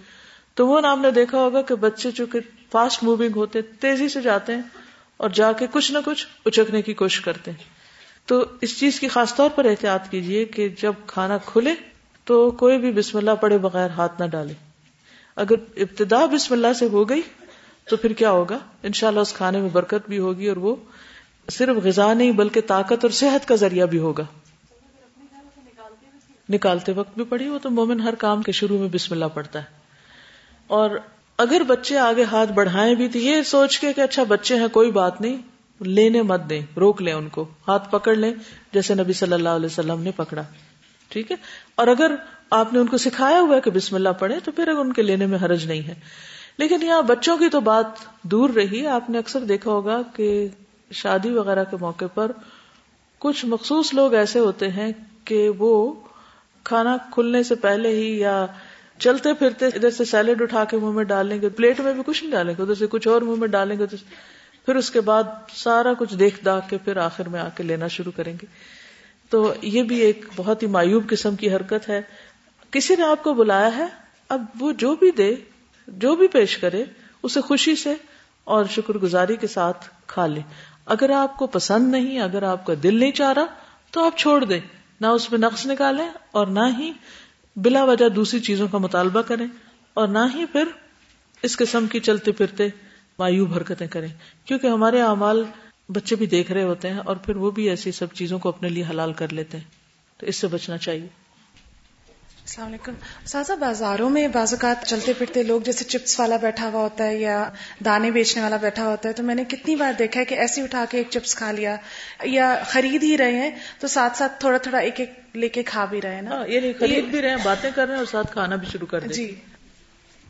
تو وہ نام نے دیکھا ہوگا کہ بچے چونکہ فاسٹ موونگ ہوتے تیزی سے جاتے ہیں اور جا کے کچھ نہ کچھ اچکنے کی کوشش کرتے ہیں۔ تو اس چیز کی خاص طور پر احتیاط کیجیے کہ جب کھانا کھلے تو کوئی بھی بسم اللہ پڑے بغیر ہاتھ نہ ڈالے۔ اگر ابتدا بسم اللہ سے ہو گئی تو پھر کیا ہوگا؟ انشاءاللہ اس کھانے میں برکت بھی ہوگی اور وہ صرف غذا نہیں بلکہ طاقت اور صحت کا ذریعہ بھی ہوگا۔ نکالتے وقت بھی پڑھی وہ تو مومن ہر کام کے شروع میں بسم اللہ پڑتا ہے۔ اور اگر بچے آگے ہاتھ بڑھائیں بھی تو یہ سوچ کے کہ اچھا بچے ہیں، کوئی بات نہیں، لینے مت دیں، روک لیں ان کو، ہاتھ پکڑ لیں، جیسے نبی صلی اللہ علیہ وسلم نے پکڑا، ٹھیک ہے؟ اور اگر آپ نے ان کو سکھایا ہوا ہے کہ بسم اللہ پڑھے تو پھر ان کے لینے میں حرج نہیں ہے۔ لیکن یہاں بچوں کی تو بات دور رہی، آپ نے اکثر دیکھا ہوگا کہ شادی وغیرہ کے موقع پر کچھ مخصوص لوگ ایسے ہوتے ہیں کہ وہ کھانا کھلنے سے پہلے ہی یا چلتے پھرتے ادھر سے سیلڈ اٹھا کے منہ میں ڈالیں گے، پلیٹ میں بھی کچھ نہیں ڈالیں گے، ادھر سے کچھ اور منہ میں ڈالیں گے پھر اس کے بعد سارا کچھ دیکھ داخ کے پھر آخر میں آ کے لینا شروع کریں گے۔ تو یہ بھی ایک بہت ہی مایوب قسم کی حرکت ہے۔ کسی نے آپ کو بلایا ہے؟ اب وہ جو بھی دے، جو بھی پیش کرے، اسے خوشی سے اور شکر گزاری کے ساتھ کھا لے اگر آپ کو پسند نہیں، اگر آپ کا دل نہیں چاہ رہا، تو آپ چھوڑ دیں۔ نہ اس میں نقص نکالیں اور نہ ہی بلا وجہ دوسری چیزوں کا مطالبہ کریں اور نہ ہی پھر اس قسم کی چلتے پھرتے مایوب حرکتیں کریں۔ کیونکہ ہمارے اعمال بچے بھی دیکھ رہے ہوتے ہیں اور پھر وہ بھی ایسی سب چیزوں کو اپنے لیے حلال کر لیتے ہیں۔ تو اس سے بچنا چاہیے۔ السلام علیکم. سازا بازاروں میں بعض اوقات چلتے پھرتے لوگ جیسے چپس والا بیٹھا ہوا ہوتا ہے یا دانے بیچنے والا بیٹھا ہوتا ہے تو میں نے کتنی بار دیکھا ہے کہ ایسے اٹھا کے ایک چپس کھا لیا یا خرید ہی رہے ہیں تو ساتھ ساتھ تھوڑا تھوڑا ایک ایک لے کے کھا بھی رہے ہیں نا؟ ہاں، یعنی خرید بھی رہے ہیں باتیں کر رہے ہیں اور ساتھ کھانا بھی شروع کر دیں جی۔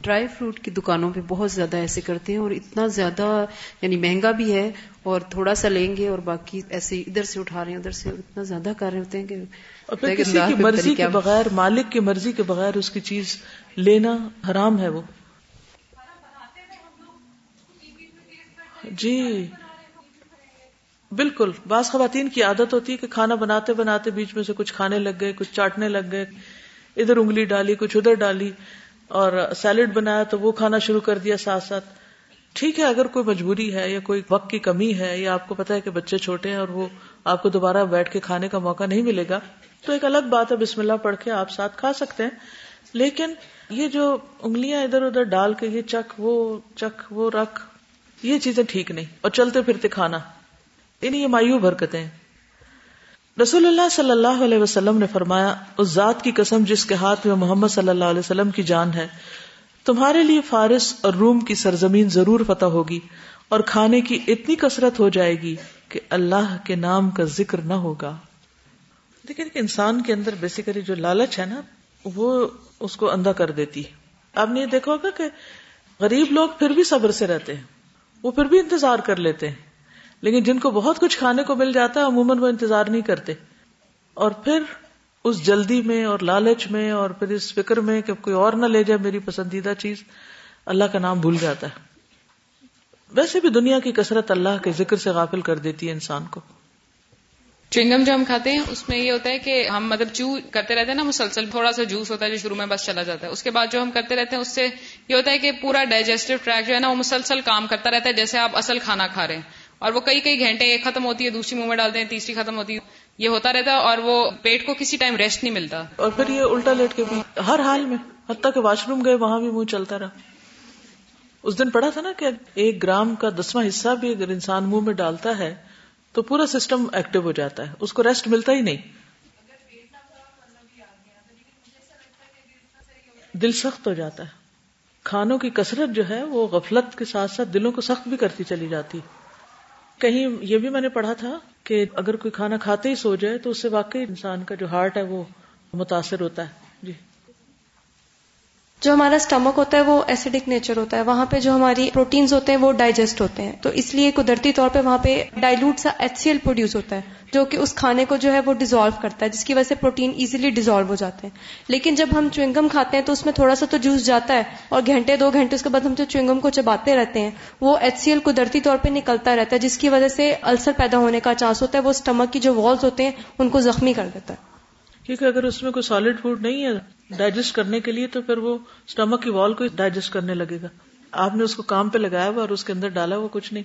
ڈرائی فروٹ کی دکانوں پہ بہت زیادہ ایسے کرتے ہیں اور اتنا زیادہ یعنی مہنگا بھی ہے اور تھوڑا سا لیں گے اور باقی ایسے ادھر سے اٹھا رہے ہیں ادھر سے اتنا زیادہ کر رہے ہوتے ہیں کہ کسی کی مرضی کے بغیر مالک کی مرضی کے بغیر اس کی چیز لینا حرام ہے وہ۔ جی۔ بالکل بعض خواتین کی عادت ہوتی ہے کہ کھانا بناتے بناتے بیچ میں سے کچھ کھانے لگ گئے کچھ چاٹنے لگ گئے ادھر انگلی ڈالی کچھ ادھر ڈالی۔ اور سیلڈ بنایا تو وہ کھانا شروع کر دیا ساتھ ساتھ۔ ٹھیک ہے، اگر کوئی مجبوری ہے یا کوئی وقت کی کمی ہے یا آپ کو پتا ہے کہ بچے چھوٹے ہیں اور وہ آپ کو دوبارہ بیٹھ کے کھانے کا موقع نہیں ملے گا، تو ایک الگ بات ہے، بسم اللہ پڑھ کے آپ ساتھ کھا سکتے ہیں۔ لیکن یہ جو انگلیاں ادھر ادھر ڈال کے، یہ چک وہ چک وہ رکھ، یہ چیزیں ٹھیک نہیں۔ اور چلتے پھرتے کھانا یعنی یہ مایوب حرکتیں۔ رسول اللہ صلی اللہ علیہ وسلم نے فرمایا، اس ذات کی قسم جس کے ہاتھ میں محمد صلی اللہ علیہ وسلم کی جان ہے، تمہارے لیے فارس اور روم کی سرزمین ضرور فتح ہوگی اور کھانے کی اتنی کثرت ہو جائے گی کہ اللہ کے نام کا ذکر نہ ہوگا۔ لیکن انسان کے اندر بیسیکلی جو لالچ ہے نا، وہ اس کو اندھا کر دیتی ہے۔ آپ نے یہ دیکھا ہوگا کہ غریب لوگ پھر بھی صبر سے رہتے ہیں، وہ پھر بھی انتظار کر لیتے ہیں۔ لیکن جن کو بہت کچھ کھانے کو مل جاتا ہے، عموماً وہ انتظار نہیں کرتے۔ اور پھر اس جلدی میں اور لالچ میں اور پھر اس فکر میں کہ کوئی اور نہ لے جائے میری پسندیدہ چیز، اللہ کا نام بھول جاتا ہے۔ ویسے بھی دنیا کی کثرت اللہ کے ذکر سے غافل کر دیتی ہے انسان کو۔ چنگم جو ہم کھاتے ہیں، اس میں یہ ہوتا ہے کہ ہم مطلب چو کرتے رہتے ہیں نا، مسلسل تھوڑا سا جوس ہوتا ہے جو شروع میں بس چلا جاتا ہے۔ اس کے بعد جو ہم کرتے رہتے ہیں، اس سے یہ ہوتا ہے کہ پورا ڈائجسٹو ٹریک جو ہے نا، وہ مسلسل کام کرتا رہتا ہے، جیسے آپ اصل کھانا کھا رہے ہیں۔ اور وہ کئی کئی گھنٹے ایک ختم ہوتی ہے، دوسری منہ میں ڈالتے ہیں، تیسری ختم ہوتی ہے۔ یہ ہوتا رہتا ہے اور وہ پیٹ کو کسی ٹائم ریسٹ نہیں ملتا۔ اور پھر یہ الٹا لیٹ کے بھی ہر حال میں، حتیٰ کہ واش روم گئے، وہاں بھی منہ چلتا رہا۔ اس دن پڑھا تھا نا کہ ایک گرام کا دسواں حصہ بھی اگر انسان منہ میں ڈالتا ہے، تو پورا سسٹم ایکٹیو ہو جاتا ہے۔ اس کو ریسٹ ملتا ہی نہیں۔ دل سخت ہو جاتا ہے۔ کھانوں کی کثرت جو ہے، وہ غفلت کے ساتھ ساتھ دلوں کو سخت بھی کرتی چلی جاتی۔ کہیں یہ بھی میں نے پڑھا تھا کہ اگر کوئی کھانا کھاتے ہی سو جائے تو اس سے واقعی انسان کا جو ہارٹ ہے وہ متاثر ہوتا ہے۔ جی۔ جو ہمارا اسٹمک ہوتا ہے وہ ایسیڈک نیچر ہوتا ہے۔ وہاں پہ جو ہماری پروٹینز ہوتے ہیں وہ ڈائجسٹ ہوتے ہیں۔ تو اس لیے قدرتی طور پہ وہاں پہ ڈائلوٹ سا ایچ سی ایل پروڈیوس ہوتا ہے، جو کہ اس کھانے کو جو ہے وہ ڈیزالو کرتا ہے، جس کی وجہ سے پروٹین ایزیلی ڈیزالو ہو جاتے ہیں۔ لیکن جب ہم چوئنگم کھاتے ہیں تو اس میں تھوڑا سا تو جوس جاتا ہے اور گھنٹے دو گھنٹے اس کے بعد ہم جو چوئنگم کو چباتے رہتے ہیں، وہ ایچ سی ایل قدرتی طور پہ نکلتا رہتا ہے، جس کی وجہ سے السر پیدا ہونے کا چانس ہوتا ہے۔ وہ اسٹمک کی جو والز ہوتے ہیں، ان کو زخمی کر دیتا ہے۔ کیونکہ اگر اس میں کوئی سالڈ فوڈ نہیں ہے ڈائجسٹ کرنے کے لیے تو پھر وہ اسٹمک کی وال کو ڈائجسٹ کرنے لگے گا۔ آپ نے اس کو کام پہ لگایا ہوا اور اس کے اندر ڈالا ہوا کچھ نہیں۔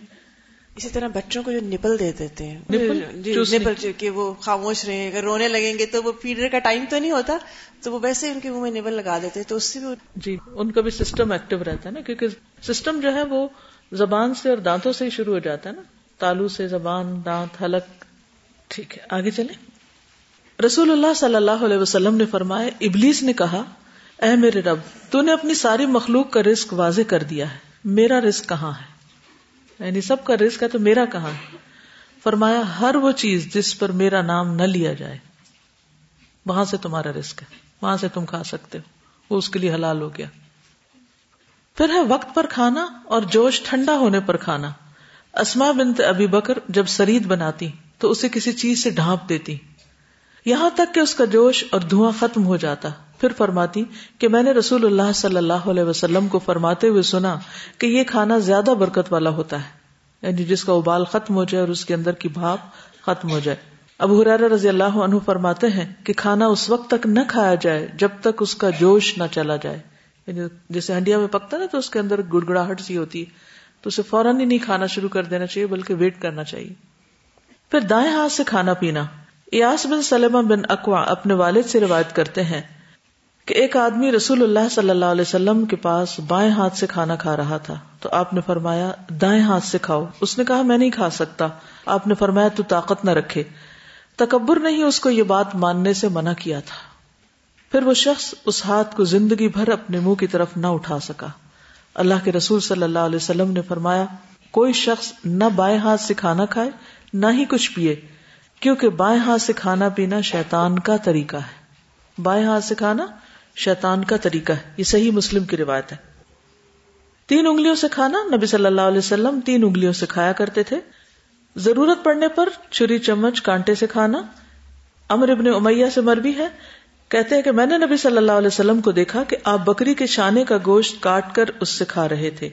اسی طرح بچوں کو جو نپل دے دیتے ہیں نپل؟ جی کہ وہ خاموش رہے اگر رونے لگیں گے تو وہ فیڈر کا ٹائم تو نہیں ہوتا تو وہ ویسے ان کے منہ میں نپل لگا دیتے تو اس سے بھی جی ان کا بھی سسٹم ایکٹیو رہتا ہے نا کیونکہ سسٹم جو ہے وہ زبان سے اور دانتوں سے ہی شروع ہو جاتا ہے نا۔ تالو سے زبان دانت حلق ٹھیک ہے آگے چلیں۔ رسول اللہ صلی اللہ علیہ وسلم نے فرمایا، ابلیس نے کہا، اے میرے رب، تو نے اپنی ساری مخلوق کا رزق واضح کر دیا ہے۔ میرا رزق کہاں ہے؟ یعنی سب کا رزق ہے تو میرا کہاں ہے؟ فرمایا، ہر وہ چیز جس پر میرا نام نہ لیا جائے، وہاں سے تمہارا رزق ہے، وہاں سے تم کھا سکتے ہو، وہ اس کے لیے حلال ہو گیا۔ پھر ہے وقت پر کھانا اور جوش ٹھنڈا ہونے پر کھانا۔ اسما بنت ابی بکر جب سرید بناتی، تو اسے کسی چیز سے ڈھانپ دیتی۔ یہاں تک کہ اس کا جوش اور دھواں ختم ہو جاتا۔ پھر فرماتی کہ میں نے رسول اللہ صلی اللہ علیہ وسلم کو فرماتے ہوئے سنا کہ یہ کھانا زیادہ برکت والا ہوتا ہے یعنی جس کا ابال ختم ہو جائے اور اس کے اندر کی بھاپ ختم ہو جائے۔ ابو حرار رضی اللہ عنہ فرماتے ہیں کہ کھانا اس وقت تک نہ کھایا جائے جب تک اس کا جوش نہ چلا جائے۔ یعنی جیسے ہنڈیا میں پکتا نا تو اس کے اندر گڑ گڑاہٹ سی ہوتی ہے، تو اسے فوراً ہی نہیں کھانا شروع کر دینا چاہیے، بلکہ ویٹ کرنا چاہیے۔ پھر دائیں ہاتھ سے کھانا پینا۔ ایاس بن سلمہ بن اقوا اپنے والد سے روایت کرتے ہیں کہ ایک آدمی رسول اللہ صلی اللہ علیہ وسلم کے پاس بائیں ہاتھ سے کھانا کھا رہا تھا تو آپ نے فرمایا، دائیں ہاتھ سے کھاؤ۔ اس نے کہا، میں نہیں کھا سکتا۔ آپ نے فرمایا، تو طاقت نہ رکھے۔ تکبر نے ہی اس کو یہ بات ماننے سے منع کیا تھا۔ پھر وہ شخص اس ہاتھ کو زندگی بھر اپنے منہ کی طرف نہ اٹھا سکا۔ اللہ کے رسول صلی اللہ علیہ وسلم نے فرمایا، کوئی شخص نہ بائیں ہاتھ سے کھانا کھائے، نہ ہی کچھ پیے۔ کیونکہ بائیں ہاتھ سے کھانا پینا شیطان کا طریقہ ہے۔ بائیں ہاتھ سے کھانا شیطان کا طریقہ ہے۔ یہ صحیح مسلم کی روایت ہے۔ تین انگلیوں سے کھانا نبی صلی اللہ علیہ وسلم تین انگلیوں سے کھایا کرتے تھے۔ ضرورت پڑنے پر چھری چمچ کانٹے سے کھانا۔ امر ابن امیہ سے مربی ہے۔ کہتے ہیں کہ میں نے نبی صلی اللہ علیہ وسلم کو دیکھا کہ آپ بکری کے شانے کا گوشت کاٹ کر اس سے کھا رہے تھے۔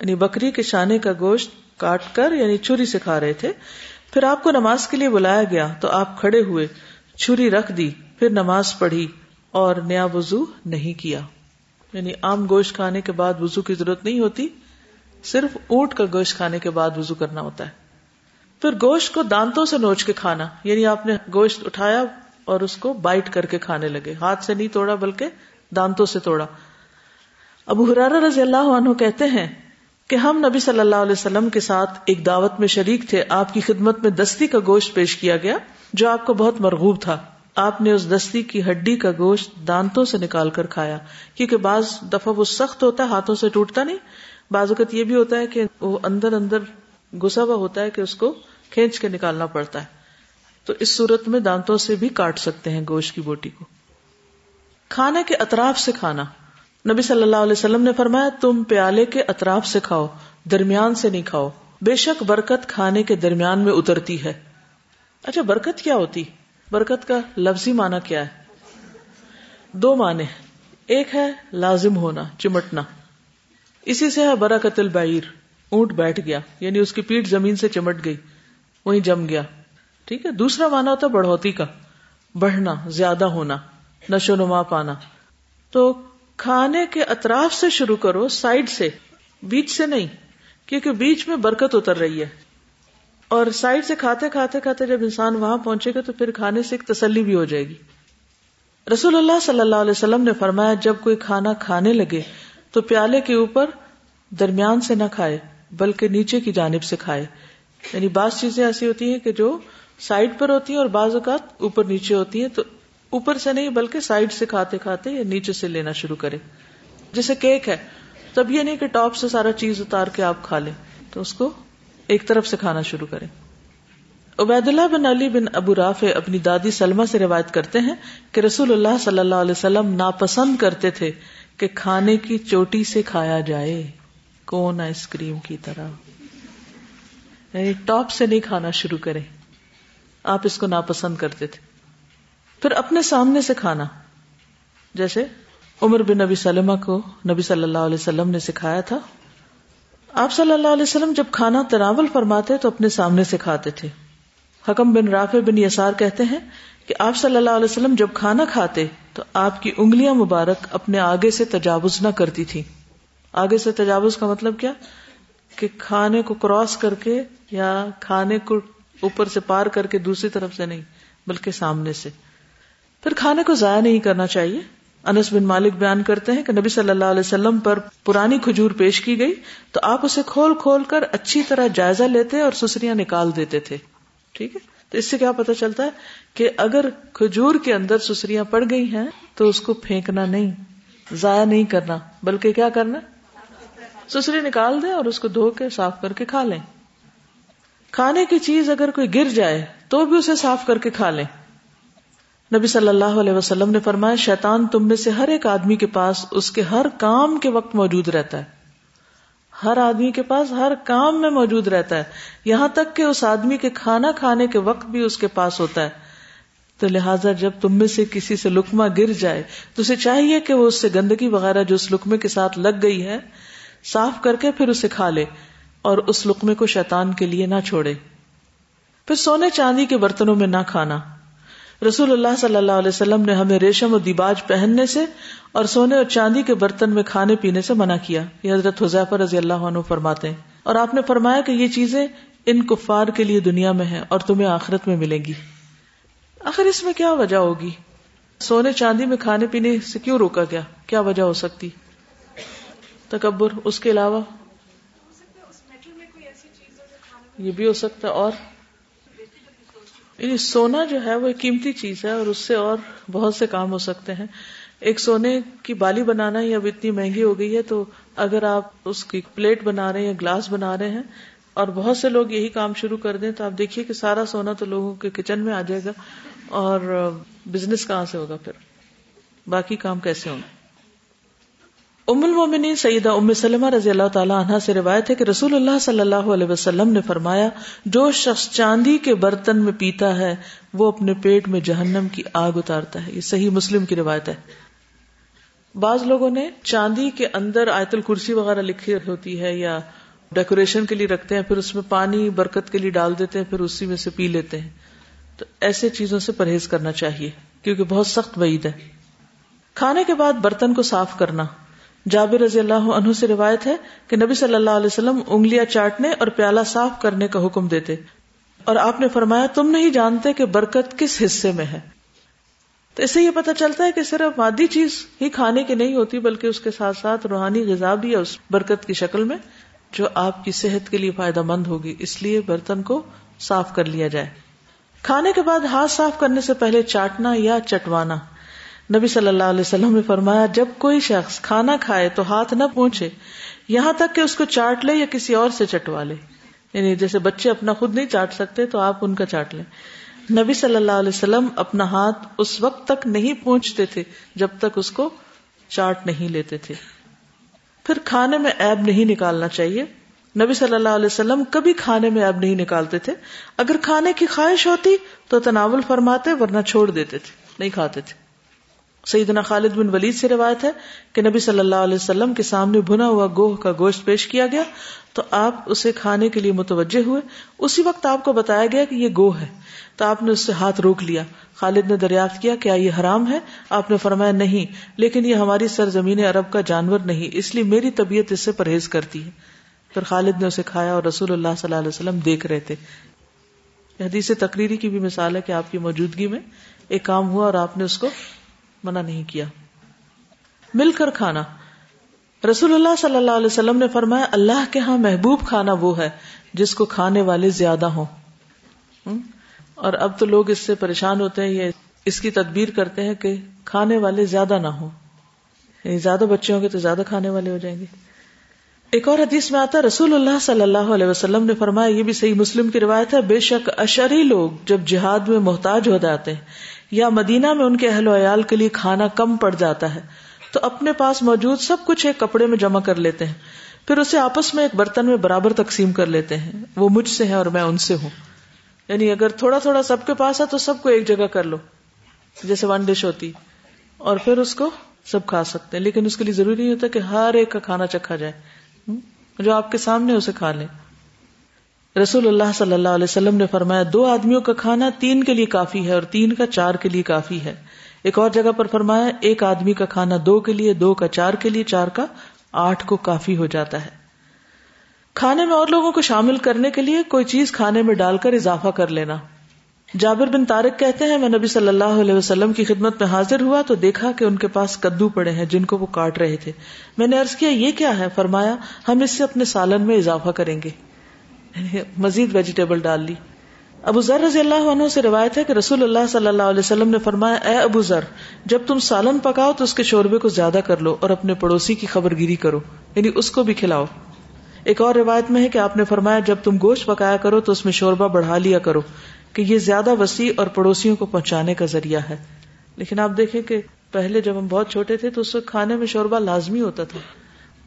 یعنی بکری کے شانے کا گوشت کاٹ کر یعنی چھری سے کھا رہے تھے۔ پھر آپ کو نماز کے لیے بلایا گیا تو آپ کھڑے ہوئے، چھری رکھ دی، پھر نماز پڑھی اور نیا وضو نہیں کیا۔ یعنی عام گوشت کھانے کے بعد وضو کی ضرورت نہیں ہوتی، صرف اونٹ کا گوشت کھانے کے بعد وضو کرنا ہوتا ہے۔ پھر گوشت کو دانتوں سے نوچ کے کھانا یعنی آپ نے گوشت اٹھایا اور اس کو بائٹ کر کے کھانے لگے۔ ہاتھ سے نہیں توڑا بلکہ دانتوں سے توڑا۔ ابو حرارہ رضی اللہ عنہ کہتے ہیں کہ ہم نبی صلی اللہ علیہ وسلم کے ساتھ ایک دعوت میں شریک تھے، آپ کی خدمت میں دستی کا گوشت پیش کیا گیا، جو آپ کو بہت مرغوب تھا۔ آپ نے اس دستی کی ہڈی کا گوشت دانتوں سے نکال کر کھایا، کیونکہ بعض دفعہ وہ سخت ہوتا ہے، ہاتھوں سے ٹوٹتا نہیں۔ بعض اوقات یہ بھی ہوتا ہے کہ وہ اندر اندر گسا ہوا ہوتا ہے کہ اس کو کھینچ کے نکالنا پڑتا ہے۔ تو اس صورت میں دانتوں سے بھی کاٹ سکتے ہیں گوشت کی بوٹی کو۔ کھانے کے اطراف سے کھانا۔ نبی صلی اللہ علیہ وسلم نے فرمایا، تم پیالے کے اطراف سے کھاؤ، درمیان سے نہیں کھاؤ۔ بے شک برکت کھانے کے درمیان میں اترتی ہے۔ اچھا برکت کیا ہوتی؟ برکت کا لفظی معنی کیا ہے؟ دو معنی ایک ہے لازم ہونا، چمٹنا۔ اسی سے ہے برکت البعیر، اونٹ بیٹھ گیا یعنی اس کی پیٹ زمین سے چمٹ گئی، وہیں جم گیا۔ ٹھیک ہے، دوسرا مانا ہوتا بڑھوتی کا۔ بڑھنا، زیادہ ہونا، نشو نما پانا۔ تو کھانے کے اطراف سے شروع کرو، سائڈ سے، بیچ سے نہیں، کیونکہ بیچ میں برکت اتر رہی ہے۔ اور سائڈ سے کھاتے کھاتے کھاتے جب انسان وہاں پہنچے گا تو پھر کھانے سے ایک تسلی بھی ہو جائے گی۔ رسول اللہ صلی اللہ علیہ وسلم نے فرمایا، جب کوئی کھانا کھانے لگے تو پیالے کے اوپر درمیان سے نہ کھائے، بلکہ نیچے کی جانب سے کھائے۔ یعنی بعض چیزیں ایسی ہوتی ہیں کہ جو سائڈ پر ہوتی ہیں اور بعض اوقات اوپر نیچے ہوتی ہیں، تو اوپر سے نہیں بلکہ سائڈ سے کھاتے کھاتے یا نیچے سے لینا شروع کرے۔ جیسے کیک ہے، تب یہ نہیں کہ ٹاپ سے سارا چیز اتار کے آپ کھا لیں، تو اس کو ایک طرف سے کھانا شروع کریں۔ عبید اللہ بن علی بن ابو راف اپنی دادی سلما سے روایت کرتے ہیں کہ رسول اللہ صلی اللہ علیہ وسلم ناپسند کرتے تھے کہ کھانے کی چوٹی سے کھایا جائے۔ کون آئس کریم کی طرح؟ یعنی ٹاپ سے نہیں کھانا شروع کرے آپ اس کو ناپسند کرتے تھے۔ پھر اپنے سامنے سے کھانا۔ جیسے عمر بن نبی سلمہ کو نبی صلی اللہ علیہ وسلم نے سکھایا تھا۔ آپ صلی اللہ علیہ وسلم جب کھانا تناول فرماتے تو اپنے سامنے سے کھاتے تھے۔ حکم بن رافع بن یسار کہتے ہیں کہ آپ صلی اللہ علیہ وسلم جب کھانا کھاتے تو آپ کی انگلیاں مبارک اپنے آگے سے تجاوز نہ کرتی تھی آگے سے تجاوز کا مطلب کیا؟ کہ کھانے کو کراس کر کے یا کھانے کو اوپر سے پار کر کے دوسری طرف سے نہیں، بلکہ سامنے سے۔ پھر کھانے کو ضائع نہیں کرنا چاہیے۔ انس بن مالک بیان کرتے ہیں کہ نبی صلی اللہ علیہ وسلم پر پرانی کھجور پیش کی گئی تو آپ اسے کھول کھول کر اچھی طرح جائزہ لیتے اور سسریاں نکال دیتے تھے۔ ٹھیک ہے؟ تو اس سے کیا پتا چلتا ہے کہ اگر کھجور کے اندر سسریاں پڑ گئی ہیں تو اس کو پھینکنا نہیں، ضائع نہیں کرنا، بلکہ کیا کرنا؟ سسری نکال دیں اور اس کو دھو کے صاف کر کے کھا لیں۔ کھانے کی چیز اگر کوئی گر جائے تو بھی اسے صاف کر کے کھا لیں۔ نبی صلی اللہ علیہ وسلم نے فرمایا، شیطان تم میں سے ہر ایک آدمی کے پاس اس کے ہر کام کے وقت موجود رہتا ہے۔ ہر آدمی کے پاس ہر کام میں موجود رہتا ہے۔ یہاں تک کہ اس آدمی کے کھانا کھانے کے وقت بھی اس کے پاس ہوتا ہے۔ تو لہٰذا جب تم میں سے کسی سے لکما گر جائے، تو اسے چاہیے کہ وہ اس سے گندگی وغیرہ جو اس لکمے کے ساتھ لگ گئی ہے، صاف کر کے پھر اسے کھا لے اور اس لکمے کو شیطان کے لیے نہ چھوڑے۔ پھر سونے چاندی کے برتنوں میں نہ کھانا۔ رسول اللہ صلی اللہ علیہ وسلم نے ہمیں ریشم و دیباج پہننے سے اور سونے اور چاندی کے برتن میں کھانے پینے سے منع کیا۔ یہ حضرت حضیفہ رضی اللہ عنہ فرماتے ہیں۔ اور آپ نے فرمایا کہ یہ چیزیں ان کفار کے لیے دنیا میں ہیں اور تمہیں آخرت میں ملے گی۔ آخر اس میں کیا وجہ ہوگی؟ سونے چاندی میں کھانے پینے سے کیوں روکا گیا؟ کیا وجہ ہو سکتی؟ تکبر، اس کے علاوہ؟ یہ بھی ہو سکتا اور؟ یعنی سونا جو ہے وہ ایک قیمتی چیز ہے اور اس سے اور بہت سے کام ہو سکتے ہیں۔ ایک سونے کی بالی بنانا ہی اب اتنی مہنگی ہو گئی ہے تو اگر آپ اس کی پلیٹ بنا رہے ہیں یا گلاس بنا رہے ہیں اور بہت سے لوگ یہی کام شروع کر دیں تو آپ دیکھیے کہ سارا سونا تو لوگوں کے کچن میں آ جائے گا اور بزنس کہاں سے ہوگا پھر؟ باقی کام کیسے ہوں گے؟ ام المومنین سیدہ ام سلمہ رضی اللہ تعالیٰ عنہ سے روایت ہے کہ رسول اللہ صلی اللہ علیہ وسلم نے فرمایا، جو شخص چاندی کے برتن میں پیتا ہے، وہ اپنے پیٹ میں جہنم کی آگ اتارتا ہے۔ یہ صحیح مسلم کی روایت ہے۔ بعض لوگوں نے چاندی کے اندر آیت الکرسی وغیرہ لکھی ہوتی ہے یا ڈیکوریشن کے لیے رکھتے ہیں، پھر اس میں پانی، برکت کے لیے ڈال دیتے ہیں، پھر اسی میں سے پی لیتے ہیں۔ تو ایسے چیزوں سے پرہیز کرنا چاہیے، کیونکہ بہت سخت وعید ہے۔ کھانے کے بعد برتن کو صاف کرنا۔ جابر رضی اللہ عنہ سے روایت ہے کہ نبی صلی اللہ علیہ وسلم انگلیاں چاٹنے اور پیالہ صاف کرنے کا حکم دیتے۔ اور آپ نے فرمایا، تم نہیں جانتے کہ برکت کس حصے میں ہے۔ تو اس سے یہ پتا چلتا ہے کہ صرف مادی چیز ہی کھانے کی نہیں ہوتی، بلکہ اس کے ساتھ ساتھ روحانی غذا بھی ہے اس برکت کی شکل میں، جو آپ کی صحت کے لیے فائدہ مند ہوگی۔ اس لیے برتن کو صاف کر لیا جائے۔ کھانے کے بعد ہاتھ صاف کرنے سے پہلے چاٹنا یا چٹوانا۔ نبی صلی اللہ علیہ وسلم نے فرمایا، جب کوئی شخص کھانا کھائے تو ہاتھ نہ پہنچے یہاں تک کہ اس کو چاٹ لے یا کسی اور سے چٹوا لے۔ یعنی جیسے بچے اپنا خود نہیں چاٹ سکتے تو آپ ان کا چاٹ لیں۔ نبی صلی اللہ علیہ وسلم اپنا ہاتھ اس وقت تک نہیں پہنچتے تھے جب تک اس کو چاٹ نہیں لیتے تھے۔ پھر کھانے میں ایب نہیں نکالنا چاہیے۔ نبی صلی اللہ علیہ وسلم کبھی کھانے میں ایب نہیں نکالتے تھے۔ اگر کھانے کی خواہش ہوتی تو تناول فرماتے ورنہ چھوڑ دیتے تھے، نہیں کھاتے تھے۔ سیدنا خالد بن ولید سے روایت ہے کہ نبی صلی اللہ علیہ وسلم کے سامنے بھنا ہوا گوہ کا گوشت پیش کیا گیا تو آپ اسے کھانے کے لیے متوجہ ہوئے۔ اسی وقت آپ کو بتایا گیا کہ یہ گوہ ہے۔ تو آپ نے اس سے ہاتھ روک لیا۔ خالد نے دریافت کیا کیا یہ حرام ہے۔ آپ نے فرمایا نہیں، لیکن یہ ہماری سرزمین عرب کا جانور نہیں، اس لیے میری طبیعت اس سے پرہیز کرتی ہے۔ پھر خالد نے اسے کھایا اور رسول اللہ صلی اللہ علیہ وسلم دیکھ رہے تھے۔ حدیث تقریری کی بھی مثال ہے کہ آپ کی موجودگی میں ایک کام ہوا اور آپ نے اس کو منع نہیں کیا۔ مل کر کھانا۔ رسول اللہ صلی اللہ علیہ وسلم نے فرمایا، اللہ کے ہاں محبوب کھانا وہ ہے جس کو کھانے والے زیادہ ہوں۔ اور اب تو لوگ اس سے پریشان ہوتے ہیں، یہ اس کی تدبیر کرتے ہیں کہ کھانے والے زیادہ نہ ہو یعنی زیادہ بچے ہوں گے تو زیادہ کھانے والے ہو جائیں گے۔ ایک اور حدیث میں آتا رسول اللہ صلی اللہ علیہ وسلم نے فرمایا، یہ بھی صحیح مسلم کی روایت ہے، بے شک اشری لوگ جب جہاد میں محتاج ہو جاتے ہیں یا مدینہ میں ان کے اہل و عیال کے لیے کھانا کم پڑ جاتا ہے، تو اپنے پاس موجود سب کچھ ایک کپڑے میں جمع کر لیتے ہیں۔ پھر اسے آپس میں ایک برتن میں برابر تقسیم کر لیتے ہیں۔ وہ مجھ سے ہے اور میں ان سے ہوں۔ یعنی اگر تھوڑا تھوڑا سب کے پاس ہے تو سب کو ایک جگہ کر لو، جیسے ون ڈش ہوتی۔ اور پھر اس کو سب کھا سکتے ہیں۔ لیکن اس کے لیے ضروری نہیں ہوتا کہ ہر ایک کا کھانا چکھا جائے۔ جو آپ کے سامنے اسے کھا لیں۔ رسول اللہ صلی اللہ علیہ وسلم نے فرمایا، دو آدمیوں کا کھانا تین کے لیے کافی ہے اور تین کا چار کے لیے کافی ہے۔ ایک اور جگہ پر فرمایا، ایک آدمی کا کھانا دو کے لیے، دو کا چار کے لیے، چار کا آٹھ کو کافی ہو جاتا ہے۔ کھانے میں اور لوگوں کو شامل کرنے کے لیے کوئی چیز کھانے میں ڈال کر اضافہ کر لینا۔ جابر بن تارک کہتے ہیں، میں نبی صلی اللہ علیہ وسلم کی خدمت میں حاضر ہوا تو دیکھا کہ ان کے پاس کدو پڑے ہیں، جن کو وہ کاٹ رہے تھے۔ میں نے ارض کیا، یہ کیا ہے؟ فرمایا، ہم اس سے اپنے سالن میں اضافہ کریں گے۔ مزید ویجیٹیبل ڈال لی۔ ابو ذر رضی اللہ عنہ سے روایت ہے کہ رسول اللہ صلی اللہ علیہ وسلم نے فرمایا، اے ابو ذر، جب تم سالن پکاؤ تو اس کے شوربے کو زیادہ کر لو اور اپنے پڑوسی کی خبر گیری کرو یعنی اس کو بھی کھلاؤ۔ ایک اور روایت میں ہے کہ آپ نے فرمایا، جب تم گوشت پکایا کرو تو اس میں شوربہ بڑھا لیا کرو، کہ یہ زیادہ وسیع اور پڑوسیوں کو پہنچانے کا ذریعہ ہے۔ لیکن آپ دیکھیں کہ پہلے جب ہم بہت چھوٹے تھے تو اس وقت کھانے میں شوربہ لازمی ہوتا تھا۔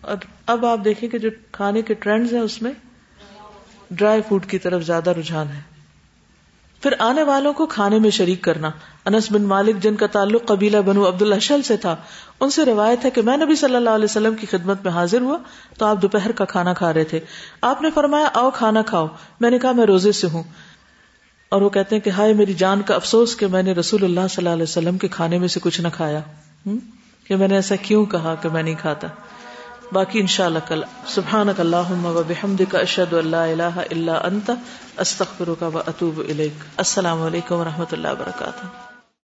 اور اب آپ دیکھیں کہ جو کھانے کے ٹرینڈز ہیں اس میں ڈرائی فوڈ کی طرف زیادہ رجحان ہے۔ پھر آنے والوں کو کھانے میں شریک کرنا۔ انس بن مالک جن کا تعلق قبیلہ بنو عبد الشل سے تھا، ان سے روایت ہے کہ میں نبی صلی اللہ علیہ وسلم کی خدمت میں حاضر ہوا تو آپ دوپہر کا کھانا کھا رہے تھے۔ آپ نے فرمایا، آؤ کھانا کھاؤ۔ میں نے کہا، میں روزے سے ہوں۔ اور وہ کہتے ہیں کہ ہائے میری جان کا افسوس کہ میں نے رسول اللہ صلی اللہ علیہ وسلم کے کھانے میں سے کچھ نہ کھایا۔ کہ میں نے ایسا کیوں کہا کہ میں نہیں کھاتا؟ باقی ان شاء اللہ کل سبحان اللہ بحمد کا اشد اللہ اللہ اللہ انت استخر کا اطوب السلام علیکم و رحمۃ اللہ وبرکاتہ۔